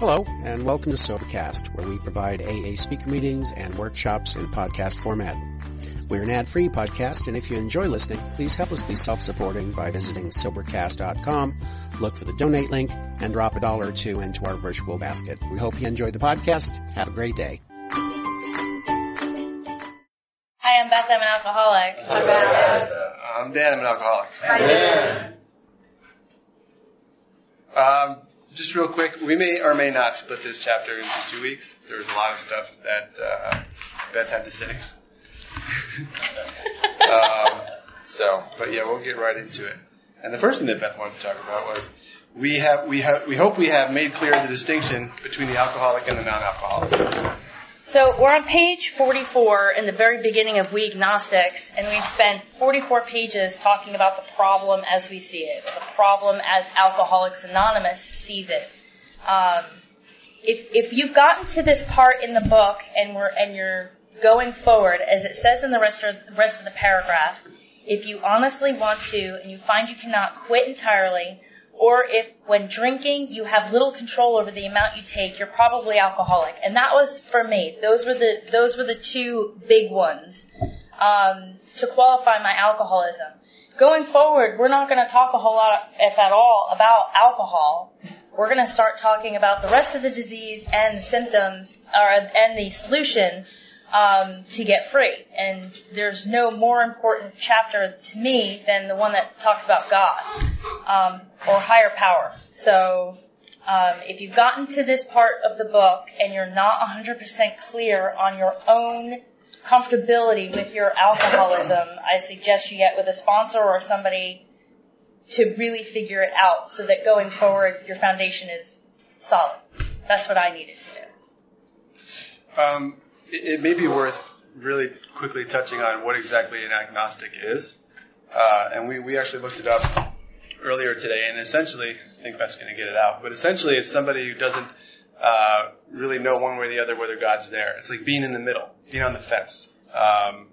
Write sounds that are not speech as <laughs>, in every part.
Hello, and welcome to Sobercast, where we provide AA speaker meetings and workshops in podcast format. We're an ad-free podcast, and if you enjoy listening, please help us be self-supporting by visiting Sobercast.com, look for the donate link, and drop a dollar or two into our virtual basket. We hope you enjoy the podcast. Have a great day. Hi, I'm Beth. I'm an alcoholic. Hi, Beth. I'm Dan. I'm an alcoholic. Hi, Dan. Um, just real quick, we may or may not split this chapter into two weeks. There was a lot of stuff that uh, Beth had to say. <laughs> um, so, but yeah, we'll get right into it. And the first thing that Beth wanted to talk about was we have we have we hope we have made clear the distinction between the alcoholic and the non-alcoholic. So we're on page 44 in the very beginning of We Agnostics, and we've spent 44 pages talking about the problem as we see it, the problem as Alcoholics Anonymous sees it. Um, if if you've gotten to this part in the book and we're and you're going forward, as it says in the rest of the rest of the paragraph, if you honestly want to and you find you cannot quit entirely, or if when drinking you have little control over the amount you take, you're probably alcoholic. And that was for me. Those were the those were the two big ones um, to qualify my alcoholism. Going forward, we're not going to talk a whole lot, if at all, about alcohol. We're going to start talking about the rest of the disease and the symptoms, or and the solution um, to get free. And there's no more important chapter to me than the one that talks about God um, or higher power. So um, if you've gotten to this part of the book and you're not 100% clear on your own comfortability with your alcoholism, I suggest you get with a sponsor or somebody to really figure it out so that going forward your foundation is solid. That's what I needed to do. Um, it, it, may be worth really quickly touching on what exactly an agnostic is. Uh, and we, we actually looked it up earlier today, and essentially, I think Beth's going to get it out, but essentially it's somebody who doesn't uh, really know one way or the other whether God's there. It's like being in the middle, being on the fence. Um,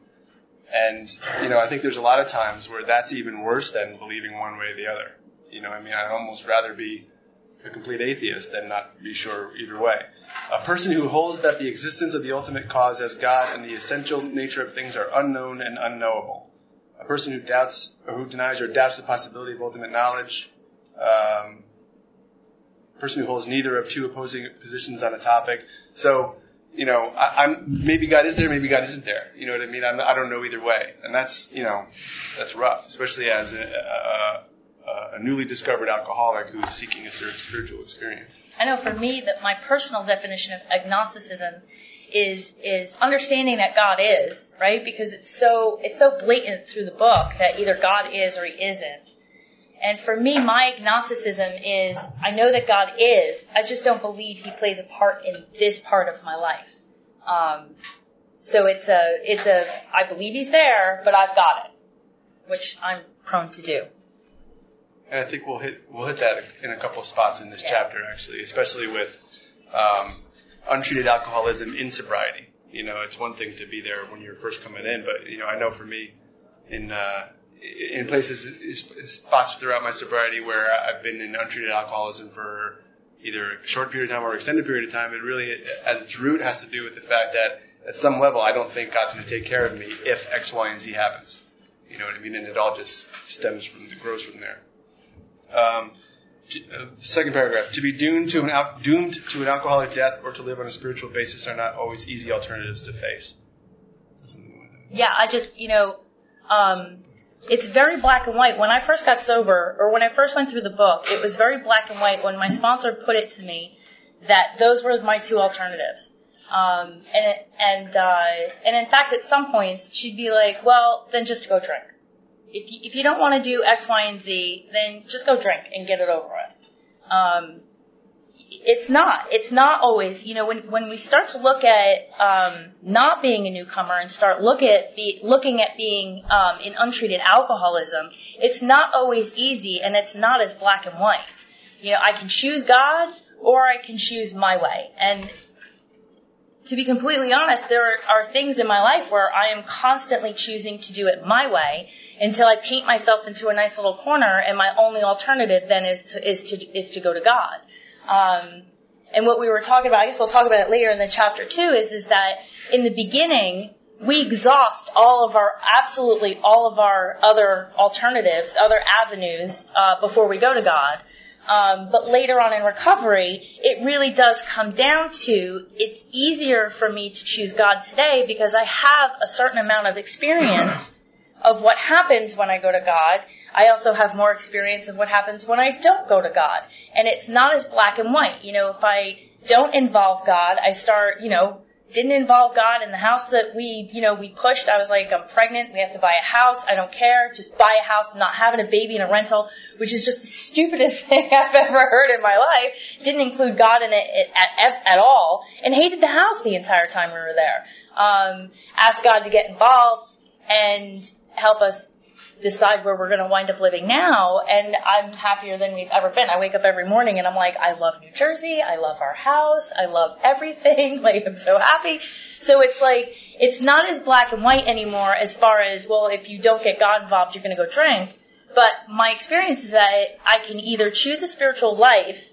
and, you know, I think there's a lot of times where that's even worse than believing one way or the other. You know, I mean, I'd almost rather be a complete atheist than not be sure either way. A person who holds that the existence of the ultimate cause as God and the essential nature of things are unknown and unknowable. A person who doubts or who denies or doubts the possibility of ultimate knowledge. Um, a person who holds neither of two opposing positions on a topic. So, you know, I, am maybe God is there, maybe God isn't there. You know what I mean? I'm, I do not know either way, and that's you know, that's rough, especially as a, a a newly discovered alcoholic who's seeking a spiritual experience. I know for me that my personal definition of agnosticism is is understanding that God is right because it's so it's so blatant through the book that either God is or He isn't. And for me, my agnosticism is I know that God is. I just don't believe He plays a part in this part of my life. Um, so it's a it's a I believe He's there, but I've got it, which I'm prone to do. And I think we'll hit we'll hit that in a couple of spots in this yeah. chapter actually, especially with um, untreated alcoholism in sobriety. You know, it's one thing to be there when you're first coming in, but you know, I know for me, in uh, in places, in spots throughout my sobriety where I've been in untreated alcoholism for either a short period of time or extended period of time, it really, at its root, has to do with the fact that at some level, I don't think God's going to take care of me if X, Y, and Z happens. You know what I mean? And it all just stems from, it grows from there. Um, uh, second paragraph: To be doomed to an al- doomed to an alcoholic death or to live on a spiritual basis are not always easy alternatives to face. Yeah, I just you know, um, it's very black and white. When I first got sober, or when I first went through the book, it was very black and white. When my sponsor put it to me, that those were my two alternatives. Um, and and uh, and in fact, at some points, she'd be like, "Well, then just go drink." If you, if you don't want to do X, Y, and Z, then just go drink and get it over with. Um, it's not. It's not always. You know, when when we start to look at um, not being a newcomer and start look at be, looking at being um, in untreated alcoholism, it's not always easy, and it's not as black and white. You know, I can choose God or I can choose my way, and to be completely honest, there are, are, things in my life where I am constantly choosing to do it my way until I paint myself into a nice little corner, and my only alternative then is to is to is to go to God. Um, And what we were talking about, I guess we'll talk about it later in the chapter two, is, is that in the beginning, we exhaust all of our, absolutely all of our other alternatives, other avenues, uh, before we go to God. Um, but later on in recovery, it really does come down to it's easier for me to choose God today because I have a certain amount of experience of what happens when I go to God. I also have more experience of what happens when I don't go to God. And it's not as black and white. You know, if I don't involve God, I start, you know, didn't involve God in the house that we, you know, we pushed. I was like, I'm pregnant. We have to buy a house. I don't care. Just buy a house. I'm not having a baby in a rental, which is just the <laughs> stupidest thing I've ever heard in my life. Didn't include God in it at, at, all and hated the house the entire time we were there. Um, asked God to get involved and help us decide where we're going to wind up living now. And I'm happier than we've ever been. I wake up every morning and I'm like, I love New Jersey. I love our house. I love everything. <laughs> Like, I'm so happy. So it's like, it's not as black and white anymore as far as, well, if you don't get God involved, you're going to go drink. But my experience is that I can either choose a spiritual life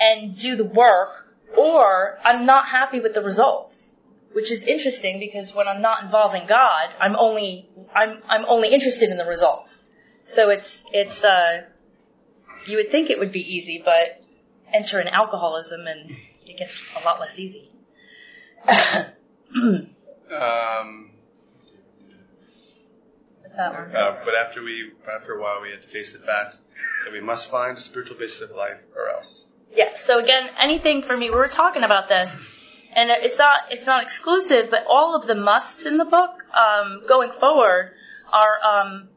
and do the work, or I'm not happy with the results which is interesting because when I'm not involving God, I'm only I'm I'm only interested in the results. So it's it's uh, you would think it would be easy, but enter in alcoholism and it gets a lot less easy. um, that one? Uh, but after we after a while, we had to face the fact that we must find a spiritual basis of life, or else. Yeah. So again, anything for me, we were talking about this and it's not it's not exclusive, but all of the musts in the book um, going forward are um,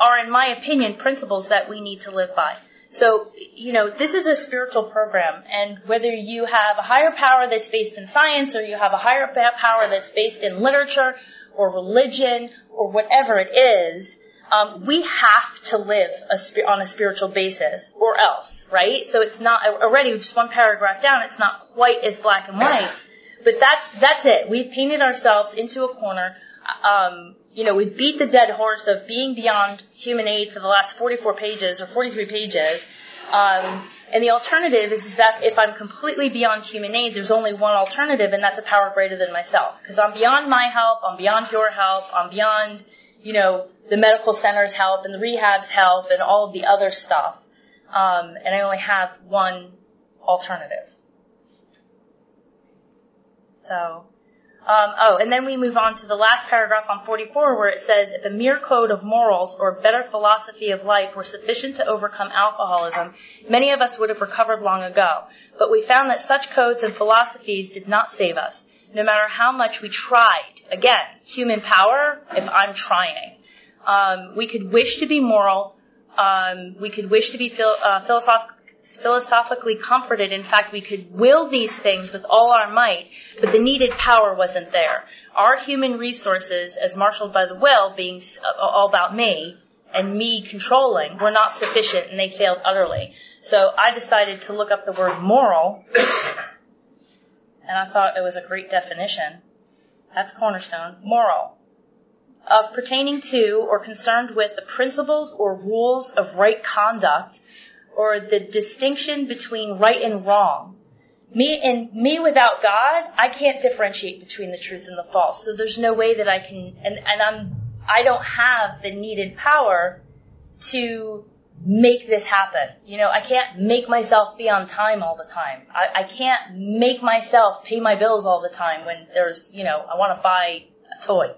are, in my opinion, principles that we need to live by. So, you know, this is a spiritual program, and whether you have a higher power that's based in science or you have a higher power that's based in literature or religion or whatever it is, um, we have to live a, on a spiritual basis or else, right? So it's not already just one paragraph down. It's not quite as black and white, but that's that's it. We've painted ourselves into a corner. Um, you know, we beat the dead horse of being beyond human aid for the last 44 pages or 43 pages. Um, and the alternative is, is that if I'm completely beyond human aid, there's only one alternative, and that's a power greater than myself. Because I'm beyond my help, I'm beyond your help, I'm beyond, you know, the medical center's help and the rehab's help and all of the other stuff. Um, and I only have one alternative. So, um, oh, and then we move on to the last paragraph on 44 where it says, if a mere code of morals or better philosophy of life were sufficient to overcome alcoholism, many of us would have recovered long ago. But we found that such codes and philosophies did not save us, no matter how much we tried. Again, human power, if I'm trying. Um, we could wish to be moral. Um, we could wish to be phil- uh, philosoph- philosophically comforted. In fact, we could will these things with all our might, but the needed power wasn't there. Our human resources, as marshaled by the will, being all about me and me controlling, were not sufficient, and they failed utterly. So I decided to look up the word moral, <coughs> and I thought it was a great definition. That's cornerstone. Moral of pertaining to or concerned with the principles or rules of right conduct or the distinction between right and wrong. Me and me without God, I can't differentiate between the truth and the false. So there's no way that I can, and, and I'm, I don't have the needed power to make this happen. You know, I can't make myself be on time all the time. I, I can't make myself pay my bills all the time when there's, you know, I want to buy a toy.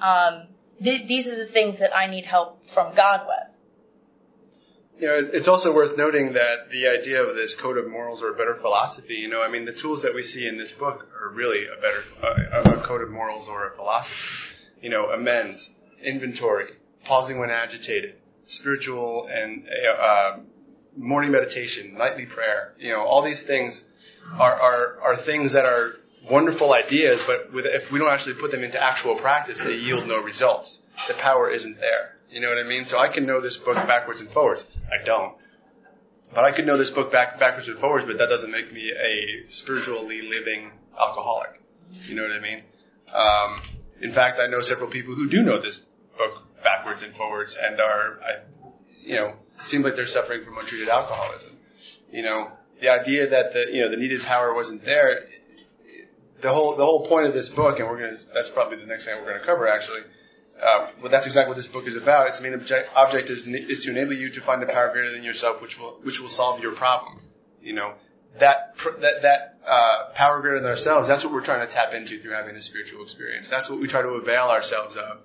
Um, th- these are the things that I need help from God with. You know, it's also worth noting that the idea of this code of morals or a better philosophy, you know, I mean, the tools that we see in this book are really a better, a code of morals or a philosophy. You know, amends, inventory, pausing when agitated, spiritual and uh, morning meditation, nightly prayer. You know, all these things are, are, are things that are wonderful ideas, but with, if we don't actually put them into actual practice, they yield no results. The power isn't there. You know what I mean? So I can know this book backwards and forwards. I don't. But I could know this book back, backwards and forwards, but that doesn't make me a spiritually living alcoholic. You know what I mean? Um, in fact, I know several people who do know this book backwards and forwards and are, I, you know, seem like they're suffering from untreated alcoholism. You know, the idea that the you know the needed power wasn't there. The whole the whole point of this book, and we're gonna that's probably the next thing we're gonna cover actually. Uh, well, that's exactly what this book is about. Its main object, object is, is to enable you to find a power greater than yourself, which will which will solve your problem. You know that that that uh, power greater than ourselves. That's what we're trying to tap into through having the spiritual experience. That's what we try to avail ourselves of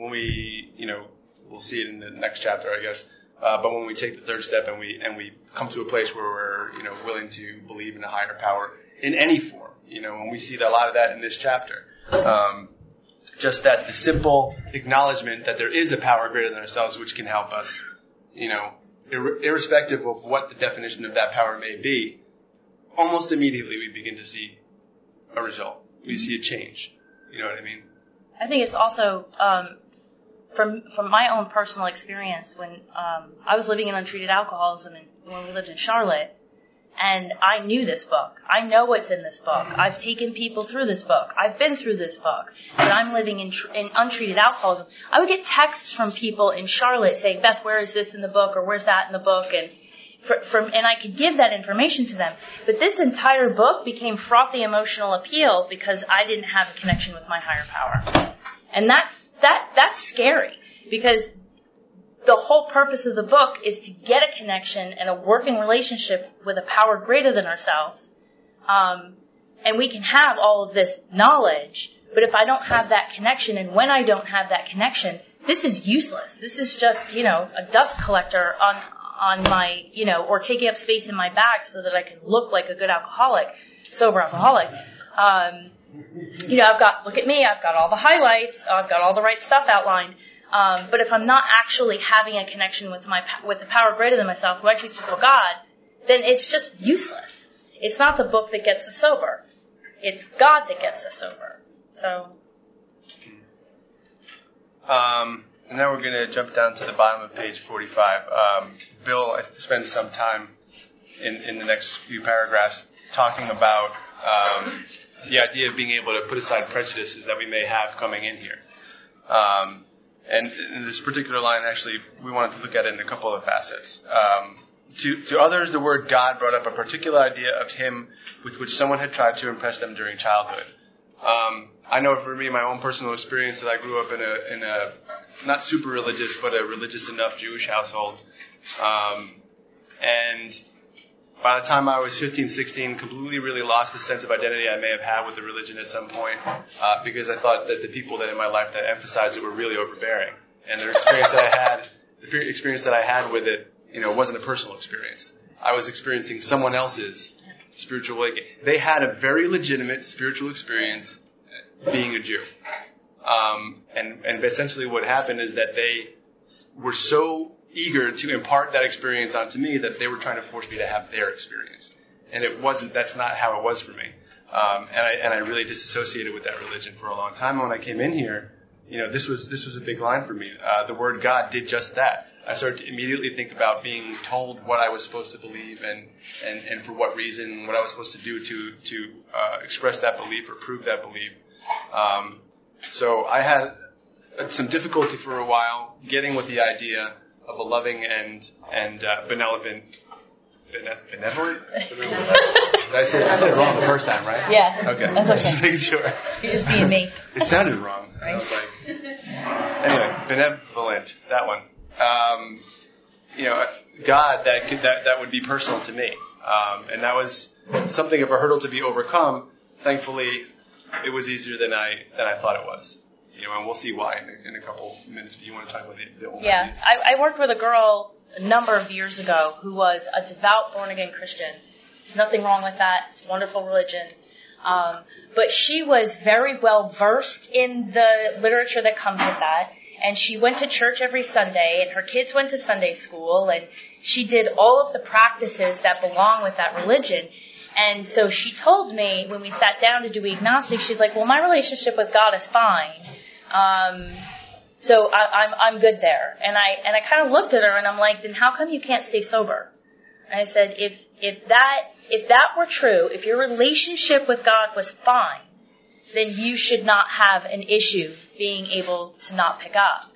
when we, you know, we'll see it in the next chapter, I guess. Uh, but when we take the third step and we and we come to a place where we're, you know, willing to believe in a higher power in any form, you know, and we see a lot of that in this chapter. Um, just that the simple acknowledgement that there is a power greater than ourselves which can help us, you know, ir- irrespective of what the definition of that power may be, almost immediately we begin to see a result. We see a change. You know what I mean? I think it's also um, from from my own personal experience when um, I was living in untreated alcoholism and when we lived in Charlotte, and I knew this book. I know what's in this book. I've taken people through this book. I've been through this book. But I'm living in, tr- in untreated alcoholism. I would get texts from people in Charlotte saying, "Beth, where is this in the book, or where's that in the book?" and from and I could give that information to them. But this entire book became frothy emotional appeal because I didn't have a connection with my higher power. And that that that's scary because the whole purpose of the book is to get a connection and a working relationship with a power greater than ourselves. Um, and we can have all of this knowledge, but if I don't have that connection, and when I don't have that connection, this is useless. This is just, you know, a dust collector on on my, you know, or taking up space in my bag so that I can look like a good alcoholic, sober alcoholic. Um, you know, I've got, look at me, I've got all the highlights, I've got all the right stuff outlined. Um, but if I'm not actually having a connection with my, with the power greater than myself, who I choose to call God, then it's just useless. It's not the book that gets us sober. It's God that gets us sober. So. Um, and now we're going to jump down to the bottom of page 45. Um, Bill spends some time in, in the next few paragraphs talking about um, the idea of being able to put aside prejudices that we may have coming in here. Um, and in this particular line, actually, we wanted to look at it in a couple of facets. Um, to, to others, the word God brought up a particular idea of Him with which someone had tried to impress them during childhood. Um, I know for me, my own personal experience, that I grew up in a, in a not super religious, but a religious enough Jewish household. Um, and by the time I was 15, 16, completely really lost the sense of identity I may have had with the religion at some point, uh, because I thought that the people that in my life that emphasized it were really overbearing. And the experience that I had, the experience that I had with it, you know, wasn't a personal experience. I was experiencing someone else's spiritual awakening. They had a very legitimate spiritual experience being a Jew. Um, and, and essentially what happened is that they were so eager to impart that experience onto me that they were trying to force me to have their experience. And it wasn't, that's not how it was for me. Um, and I, and I really disassociated with that religion for a long time. And when I came in here, you know, this was, this was a big line for me. Uh, the word God did just that. I started to immediately think about being told what I was supposed to believe and, and, and for what reason, what I was supposed to do to, to, uh, express that belief or prove that belief. Um, so I had some difficulty for a while getting with the idea of a loving and and uh, benevolent. benevolent? Did I say I said it wrong the first time, right? Yeah. Okay. That's okay. <laughs> Just making sure. You're just being me. It sounded wrong. <laughs> Right. I was like, anyway, benevolent. That one. Um, you know, God that could, that that would be personal to me, um, and that was something of a hurdle to be overcome. Thankfully, it was easier than I than I thought it was. You know, and we'll see why in a, in a couple minutes. But you want to talk about the, the old Yeah. I, I worked with a girl a number of years ago who was a devout born again Christian. There's nothing wrong with that. It's a wonderful religion. Um, but she was very well versed in the literature that comes with that. And she went to church every Sunday, and her kids went to Sunday school, and she did all of the practices that belong with that religion. And so she told me when we sat down to do agnostic, she's like, "Well, my relationship with God is fine, um, so I, I'm I'm good there." And I and I kind of looked at her and I'm like, "Then how come you can't stay sober?" And I said, "If if that if that were true, if your relationship with God was fine, then you should not have an issue being able to not pick up."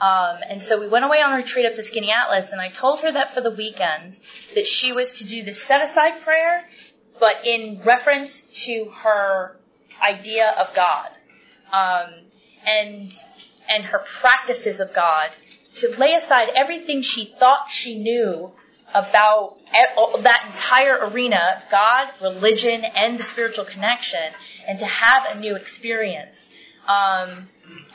Um, and so we went away on a retreat up to Skinny Atlas, and I told her that for the weekend that she was to do the set aside prayer, but in reference to her idea of God, um, and and her practices of God, to lay aside everything she thought she knew about that entire arena, God, religion, and the spiritual connection, and to have a new experience. Um,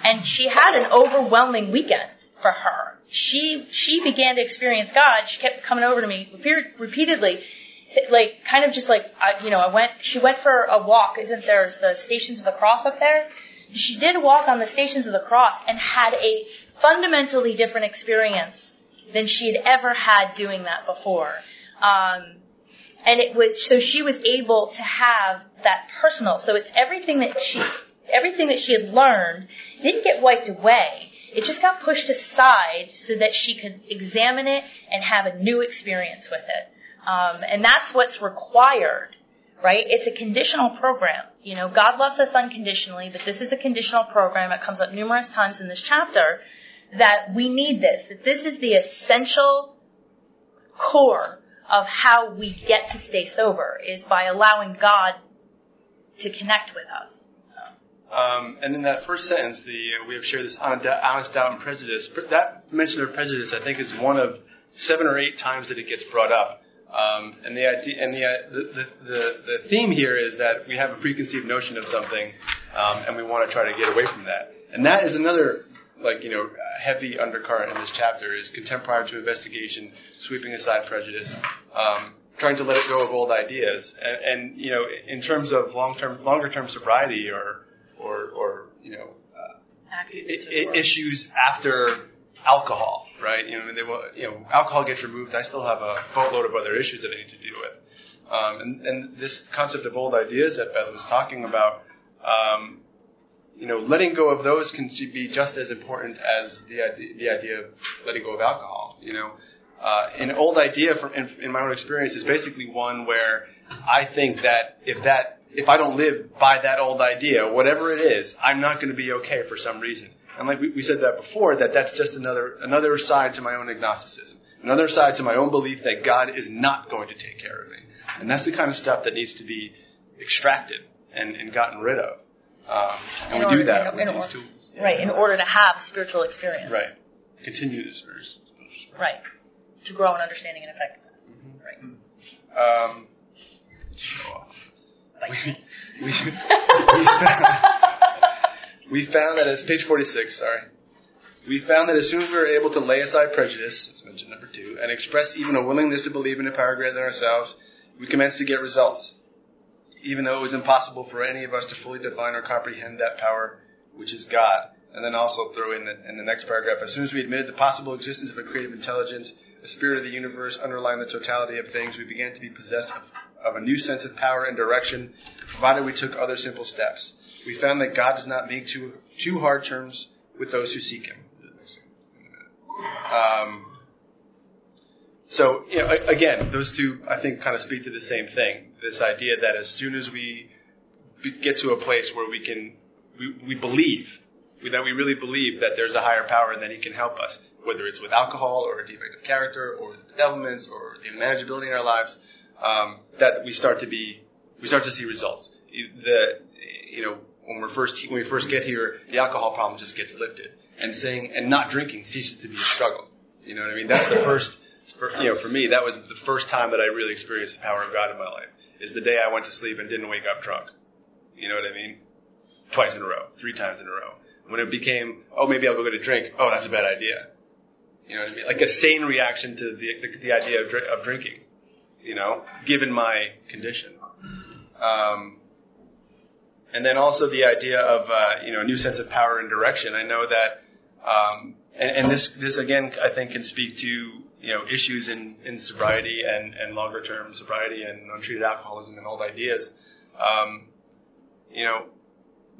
and she had an overwhelming weekend for her. She she began to experience God. She kept coming over to me repeatedly, like kind of just like I, you know. I went. She went for a walk. Isn't there the Stations of the Cross up there? She did walk on the Stations of the Cross and had a fundamentally different experience than she had ever had doing that before. Um, and it was so she was able to have that personal. So it's everything that she everything that she had learned didn't get wiped away. It just got pushed aside so that she could examine it and have a new experience with it. Um, and that's what's required, right? It's a conditional program. You know, God loves us unconditionally, but this is a conditional program. It comes up numerous times in this chapter that we need this. That this is the essential core of how we get to stay sober is by allowing God to connect with us. Um, and in that first sentence, the uh, we have shared this honest doubt and prejudice. That mention of prejudice, I think, is one of seven or eight times that it gets brought up. Um, and the idea, and the, uh, the, the, the theme here is that we have a preconceived notion of something, um, and we want to try to get away from that. And that is another like you know heavy undercurrent in this chapter is contempt prior to investigation, sweeping aside prejudice, um, trying to let it go of old ideas, and, and you know in terms of long term, longer term sobriety or or or you know uh, issues after alcohol, right? You know, they you know alcohol gets removed. I still have a boatload of other issues that I need to deal with, um, and, and this concept of old ideas that Beth was talking about. Um, you know, letting go of those can be just as important as the idea, the idea of letting go of alcohol. You know, uh, an old idea from in, in my own experience is basically one where I think that if that if I don't live by that old idea, whatever it is, I'm not going to be okay for some reason. And like we, we said that before, that that's just another another side to my own agnosticism, another side to my own belief that God is not going to take care of me. And that's the kind of stuff that needs to be extracted and, and gotten rid of. Um, and In we order- do that in- with in these tools. Right, in order to have a spiritual experience. Right. Continue this experience, Right. To grow in understanding and effectiveness. Right. Um, show off. <laughs> We, we, we found that as page 46, sorry. We found that as soon as we were able to lay aside prejudice, it's mentioned number two, and express even a willingness to believe in a power greater than ourselves, we commenced to get results, even though it was impossible for any of us to fully define or comprehend that power, which is God. And then also throw in the, in the next paragraph, as soon as we admitted the possible existence of a creative intelligence, the spirit of the universe underlying the totality of things, we began to be possessed of, of a new sense of power and direction, provided we took other simple steps. We found that God does not make too, too hard terms with those who seek Him. Um, so, you know, again, those two, I think, kind of speak to the same thing. This idea that as soon as we get to a place where we can, we, we believe, that we really believe that there's a higher power and that He can help us, whether it's with alcohol or a defect of character or the developments or the manageability in our lives, um, that we start to be, we start to see results. The, you know, when we're first, when we first get here, the alcohol problem just gets lifted, and saying and not drinking ceases to be a struggle. You know what I mean? That's the first, for, you know, for me, that was the first time that I really experienced the power of God in my life. Is the day I went to sleep and didn't wake up drunk. You know what I mean? Twice in a row, three times in a row. When it became, oh, maybe I'll go get a drink. Oh, that's a bad idea. You know what I mean? Like a sane reaction to the the, the idea of, of drinking. You know, given my condition. Um, and then also the idea of uh, you know a new sense of power and direction. I know that, um, and, and this this again I think can speak to you know issues in, in sobriety and, and longer term sobriety and untreated alcoholism and old ideas. Um, you know,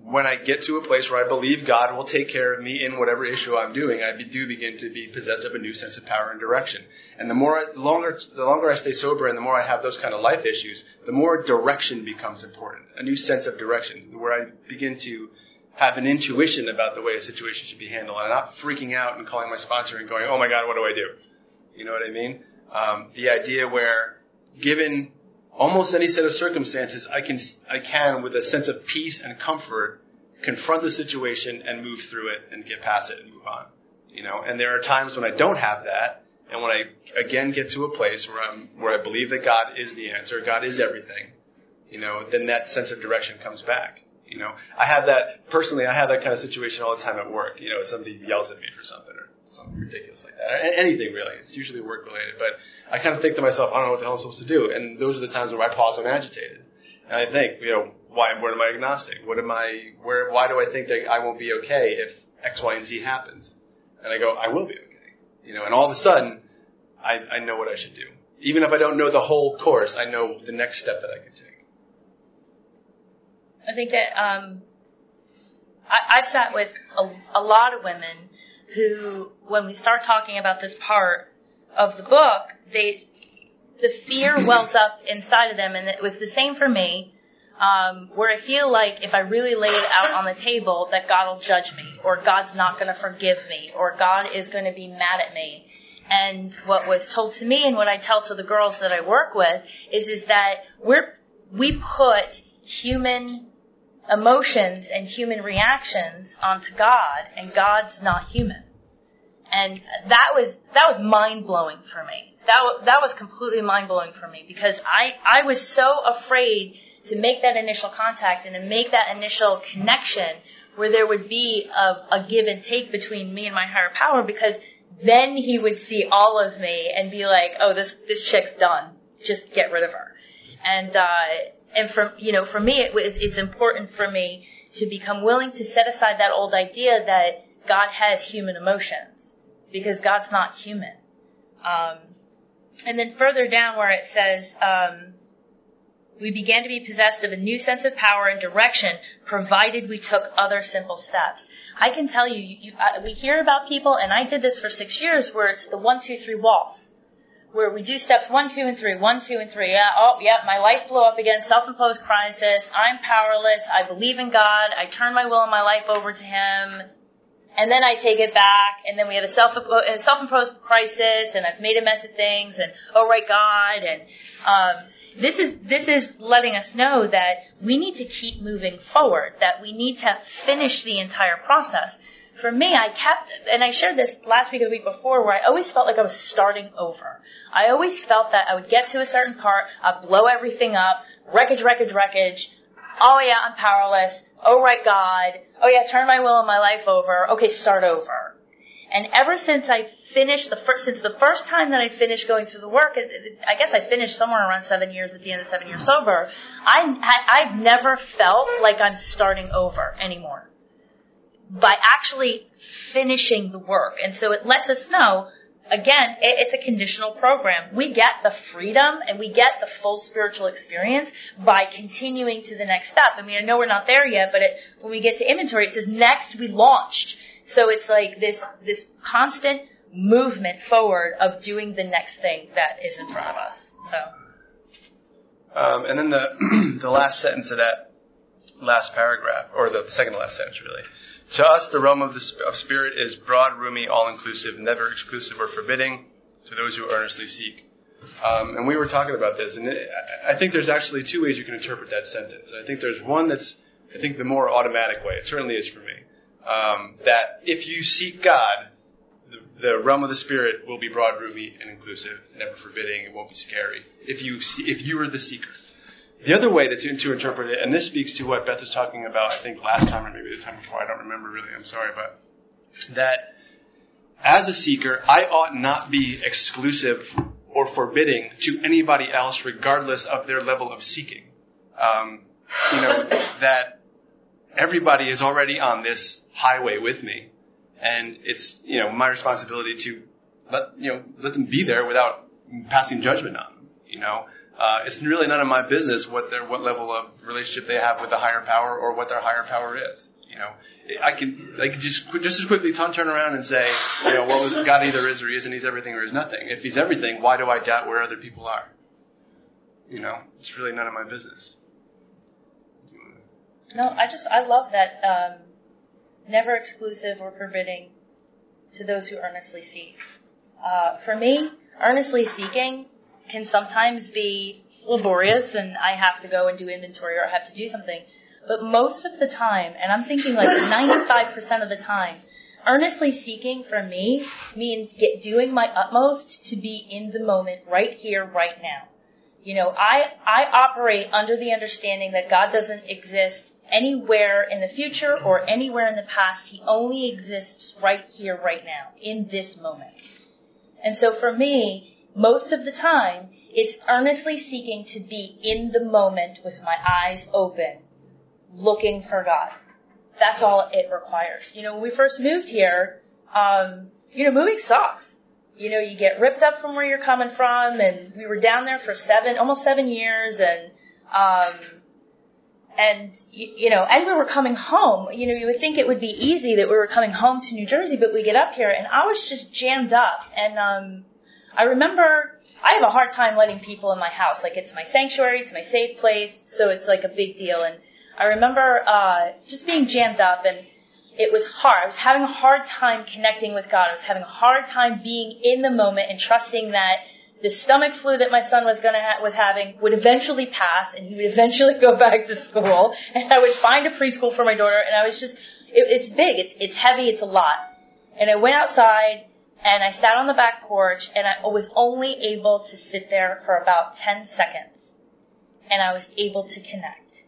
when I get to a place where I believe God will take care of me in whatever issue I'm doing, I do begin to be possessed of a new sense of power and direction. And the more, I, the longer, the longer I stay sober, and the more I have those kind of life issues, the more direction becomes important. A new sense of direction, where I begin to have an intuition about the way a situation should be handled. I'm not freaking out and calling my sponsor and going, oh my God, what do I do? You know what I mean? Um, the idea where given almost any set of circumstances, I can, I can with a sense of peace and comfort confront the situation and move through it and get past it and move on. You know, and there are times when I don't have that, and when I again get to a place where I'm where I believe that God is the answer, God is everything, you know, then that sense of direction comes back. You know, I have that personally. I have that kind of situation all the time at work. You know, somebody yells at me for something or something ridiculous like that. Anything really. It's usually work related. But I kind of think to myself, I don't know what the hell I'm supposed to do. And those are the times where I pause and agitated. And I think, you know, why? What am I agnostic? What am I? Where? Why do I think that I won't be okay if X, Y, and Z happens? And I go, I will be okay. You know, and all of a sudden, I, I know what I should do. Even if I don't know the whole course, I know the next step that I could take. I think that um, I, I've sat with a, a lot of women who, when we start talking about this part of the book, they the fear <clears throat> wells up inside of them, and it was the same for me. Um, where I feel like if I really lay it out on the table, that God will judge me, or God's not going to forgive me, or God is going to be mad at me. And what was told to me, and what I tell to the girls that I work with, is is that we're we put human emotions and human reactions onto God, and God's not human. And that was that was mind blowing for me. That that was completely mind blowing for me because I I was so afraid to make that initial contact and to make that initial connection where there would be a, a give and take between me and my higher power because then he would see all of me and be like, oh, this this chick's done. Just get rid of her. And uh, and for you know for me it was it's important for me to become willing to set aside that old idea that God has human emotions because God's not human. Um, and then further down where it says, um, we began to be possessed of a new sense of power and direction, provided we took other simple steps. I can tell you, you, you we hear about people, and I did this for six years, where it's the one, two, three waltz where we do steps one, two, and three. One, two, and three. Yeah, oh, yep, my life blew up again. Self-imposed crisis. I'm powerless. I believe in God. I turn my will and my life over to Him. And then I take it back, and then we have a self a self-imposed crisis, and I've made a mess of things, and oh right, God, and um, this is this is letting us know that we need to keep moving forward, that we need to finish the entire process for me, I kept, and I shared this last week or the week before, where I always felt like I was starting over. I always felt that I would get to a certain part, I'd blow everything up, wreckage, wreckage, wreckage. Oh yeah, I'm powerless. Oh right, God. Oh yeah, turn my will and my life over. Okay, start over. And ever since I finished the first, since the first time that I finished going through the work, I guess I finished somewhere around seven years at the end of seven years sober. I, I've never felt like I'm starting over anymore by actually finishing the work. And so it lets us know, again, it's a conditional program. We get the freedom and we get the full spiritual experience by continuing to the next step. I mean, I know we're not there yet, but it, when we get to inventory, it says next we launched. So it's like this, this constant movement forward of doing the next thing that is in front of us. So. Um, and then the <clears throat> the last sentence of that last paragraph, or the second to last sentence, really, to us, the realm of, the, of spirit is broad, roomy, all-inclusive, never exclusive or forbidding to those who earnestly seek. Um, and we were talking about this, and it, I think there's actually two ways you can interpret that sentence. I think there's one that's, I think, the more automatic way. It certainly is for me. Um, that if you seek God, the, the, realm of the spirit will be broad, roomy, and inclusive, never forbidding. It won't be scary. If you see, if you are the seeker. The other way to, to interpret it, and this speaks to what Beth was talking about, I think last time or maybe the time before, I don't remember really, I'm sorry, but that as a seeker, I ought not be exclusive or forbidding to anybody else regardless of their level of seeking. Um, you know, <laughs> that everybody is already on this highway with me, and it's, you know, my responsibility to let, you know, let them be there without passing judgment on them, you know uh, it's really none of my business what their what level of relationship they have with the higher power or what their higher power is. You know, I can I can just just as quickly turn around and say, you know, well, God either is or he isn't. He's everything or he's nothing. If he's everything, why do I doubt where other people are? You know, it's really none of my business. No, I just I love that um, never exclusive or forbidding to those who earnestly seek. Uh, for me, earnestly seeking can sometimes be laborious and I have to go and do inventory or I have to do something. But most of the time, and I'm thinking like 95% of the time, earnestly seeking for me means get doing my utmost to be in the moment right here, right now. You know, I, I operate under the understanding that God doesn't exist anywhere in the future or anywhere in the past. He only exists right here, right now, in this moment. And so for me, most of the time, it's earnestly seeking to be in the moment with my eyes open, looking for God. That's all it requires. You know, when we first moved here, um, you know, moving sucks. You know, you get ripped up from where you're coming from, and we were down there for seven, almost seven years, and um, and you, you know, and we were coming home. You know, you would think it would be easy that we were coming home to New Jersey, but we get up here, and I was just jammed up, and um, I remember I have a hard time letting people in my house. Like it's my sanctuary, it's my safe place, so it's like a big deal. And I remember uh, just being jammed up, and it was hard. I was having a hard time connecting with God. I was having a hard time being in the moment and trusting that the stomach flu that my son was gonna ha- was having would eventually pass, and he would eventually go back to school, and I would find a preschool for my daughter. And I was just, it, it's big, it's it's heavy, it's a lot. And I went outside and I sat on the back porch and I was only able to sit there for about 10 seconds and I was able to connect.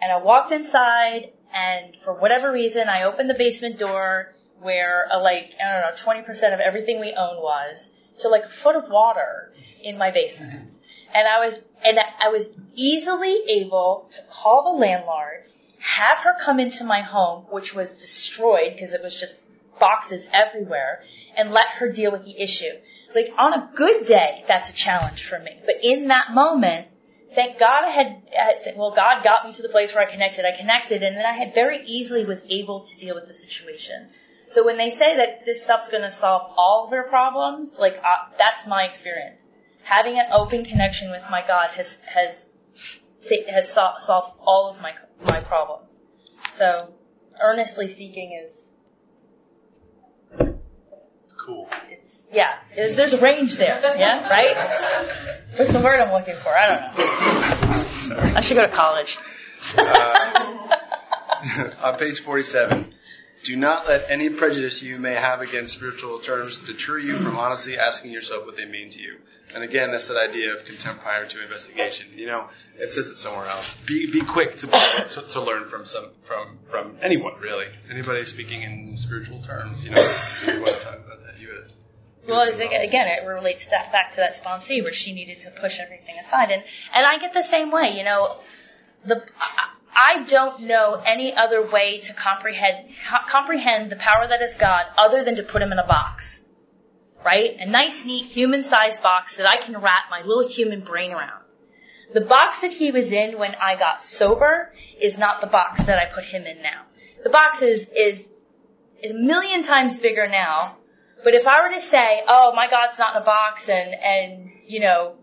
And I walked inside and for whatever reason I opened the basement door where a, like, I don't know, 20% of everything we own was to like a foot of water in my basement. And I was, and I was easily able to call the landlord, have her come into my home, which was destroyed because it was just boxes everywhere and let her deal with the issue. Like on a good day, that's a challenge for me. But in that moment, thank God I had, well, God got me to the place where I connected. I connected and then I had very easily was able to deal with the situation. So when they say that this stuff's going to solve all of your problems, like uh, that's my experience. Having an open connection with my God has has has solved all of my my problems. So earnestly seeking is cool. It's yeah. There's a range there. Yeah, right. What's the word I'm looking for? I don't know. Sorry. I should go to college. Uh, <laughs> on page 47, do not let any prejudice you may have against spiritual terms deter you from honestly asking yourself what they mean to you. And again, that's that idea of contempt prior to investigation. You know, it says it somewhere else. Be be quick to, to, to learn from some from from anyone really. Anybody speaking in spiritual terms. You know, you want to talk about that. You had, well, again, it relates to, back to that sponsee where she needed to push everything aside, and and I get the same way. You know, the I don't know any other way to comprehend comprehend the power that is God other than to put him in a box. Right? A nice, neat, human-sized box that I can wrap my little human brain around. The box that he was in when I got sober is not the box that I put him in now. The box is, is, is a million times bigger now. But if I were to say, oh, my God's not in a box and, and, you know,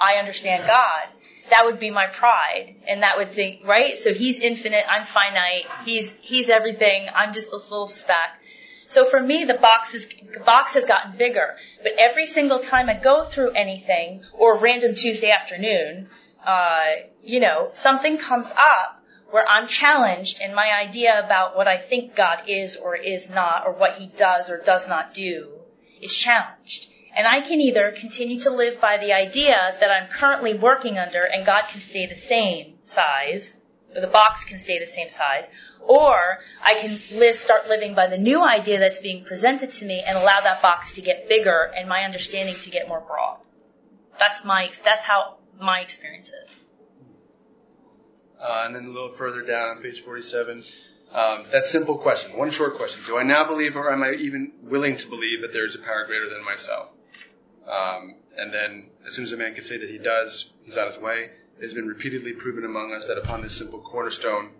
I understand God, that would be my pride. And that would think, right? So he's infinite, I'm finite, he's, he's everything, I'm just this little speck. So for me, the box is, the box has gotten bigger. But every single time I go through anything, or random Tuesday afternoon, uh, you know, something comes up where I'm challenged in my idea about what I think God is or is not, or what he does or does not do, is challenged. And I can either continue to live by the idea that I'm currently working under and God can stay the same size, or the box can stay the same size, or I can live, start living by the new idea that's being presented to me and allow that box to get bigger and my understanding to get more broad. That's my, that's how my experience is. Uh, and then a little further down on page 47, um, that simple question, one short question. Do I now believe or am I even willing to believe that there is a power greater than myself? Um, and then, as soon as a man can say that he does, he's on his way. It has been repeatedly proven among us that upon this simple cornerstone,